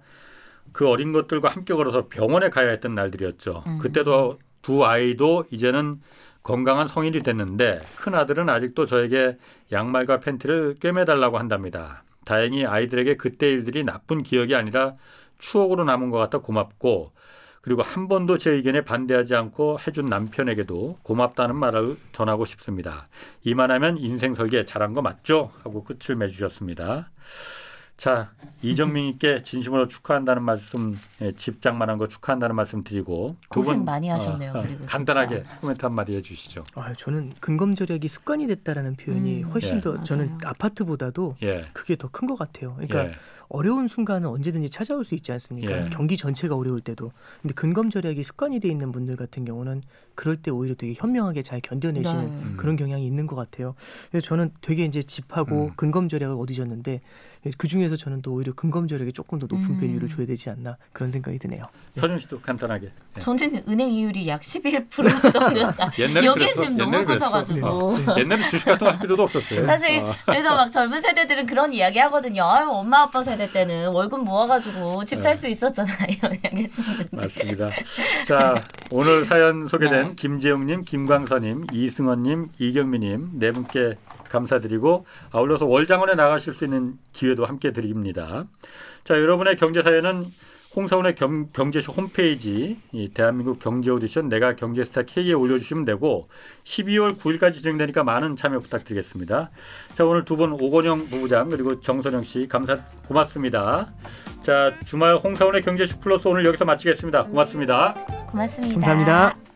[SPEAKER 2] 그 어린 것들과 함께 걸어서 병원에 가야 했던 날들이었죠.
[SPEAKER 4] 음.
[SPEAKER 2] 그때도 두 아이도 이제는 건강한 성인이 됐는데 큰 아들은 아직도 저에게 양말과 팬티를 꿰매달라고 한답니다. 다행히 아이들에게 그때 일들이 나쁜 기억이 아니라 추억으로 남은 것 같아 고맙고 그리고 한 번도 제 의견에 반대하지 않고 해준 남편에게도 고맙다는 말을 전하고 싶습니다. 이만하면 인생 설계 잘한 거 맞죠? 하고 끝을 맺으셨습니다. 자 이정민님께 진심으로 축하한다는 말씀, 예, 집장만한 거 축하한다는 말씀 드리고 두
[SPEAKER 4] 고생
[SPEAKER 2] 분,
[SPEAKER 4] 많이 하셨네요, 그리고
[SPEAKER 2] 간단하게
[SPEAKER 4] 진짜.
[SPEAKER 2] 코멘트 한 마디 해주시죠.
[SPEAKER 3] 아, 저는 근검 절약이 습관이 됐다라는 표현이
[SPEAKER 4] 음,
[SPEAKER 3] 훨씬
[SPEAKER 2] 예.
[SPEAKER 3] 더 저는
[SPEAKER 4] 맞아요.
[SPEAKER 3] 아파트보다도
[SPEAKER 2] 예,
[SPEAKER 3] 그게 더 큰 것 같아요. 그러니까
[SPEAKER 2] 예,
[SPEAKER 3] 어려운 순간은 언제든지 찾아올 수 있지 않습니까?
[SPEAKER 2] 예.
[SPEAKER 3] 경기 전체가 어려울 때도. 근데 근검 절약이 습관이 돼 있는 분들 같은 경우는 그럴 때 오히려 되게 현명하게 잘 견뎌내시는
[SPEAKER 4] 네.
[SPEAKER 2] 음.
[SPEAKER 3] 그런 경향이 있는 것 같아요. 그래서 저는 되게 이제 집하고
[SPEAKER 2] 음.
[SPEAKER 3] 근검 절약을 얻으셨는데 그 중에서 저는 또 오히려 절약에 조금 더 높은
[SPEAKER 4] 음.
[SPEAKER 3] 밸류를 줘야 되지 않나 그런 생각이 드네요.
[SPEAKER 2] 서준 씨도 간단하게. 예.
[SPEAKER 4] 저는 은행 이율이 약 11% [LAUGHS] 정도였다.
[SPEAKER 2] 옛날에
[SPEAKER 4] 여기
[SPEAKER 2] 그랬어.
[SPEAKER 4] 지금 너무
[SPEAKER 2] 옛날에 그랬어.
[SPEAKER 4] 커져가지고.
[SPEAKER 2] 어, 옛날에 주식 같은 거 할 필요도 없었어요.
[SPEAKER 4] 사실
[SPEAKER 2] 어.
[SPEAKER 4] 그래서 막 젊은 세대들은 그런 이야기 하거든요. 아유 엄마 아빠 세대 때는 월급 모아가지고 집 살 수 있었잖아 [LAUGHS] 이런 이야기 했었는데.
[SPEAKER 2] 맞습니다. 자, 오늘 사연 소개된
[SPEAKER 4] 네.
[SPEAKER 2] 김재웅님, 김광선님, 이승원님, 이경미님 네 분께 감사드리고 아울러서 월장원에 나가실 수 있는 기회도 함께 드립니다. 자, 여러분의 경제 사연은 홍사원의 경, 경제쇼 홈페이지 이 대한민국 경제 오디션 내가 경제스타 K에 올려주시면 되고 12월 9일까지 진행되니까 많은 참여 부탁드리겠습니다. 자 오늘 두 분 오건영 부부장 그리고 정선영 씨 감사 고맙습니다. 자 주말 홍사원의 경제쇼 플러스 오늘 여기서 마치겠습니다. 고맙습니다.
[SPEAKER 4] 고맙습니다.
[SPEAKER 3] 감사합니다.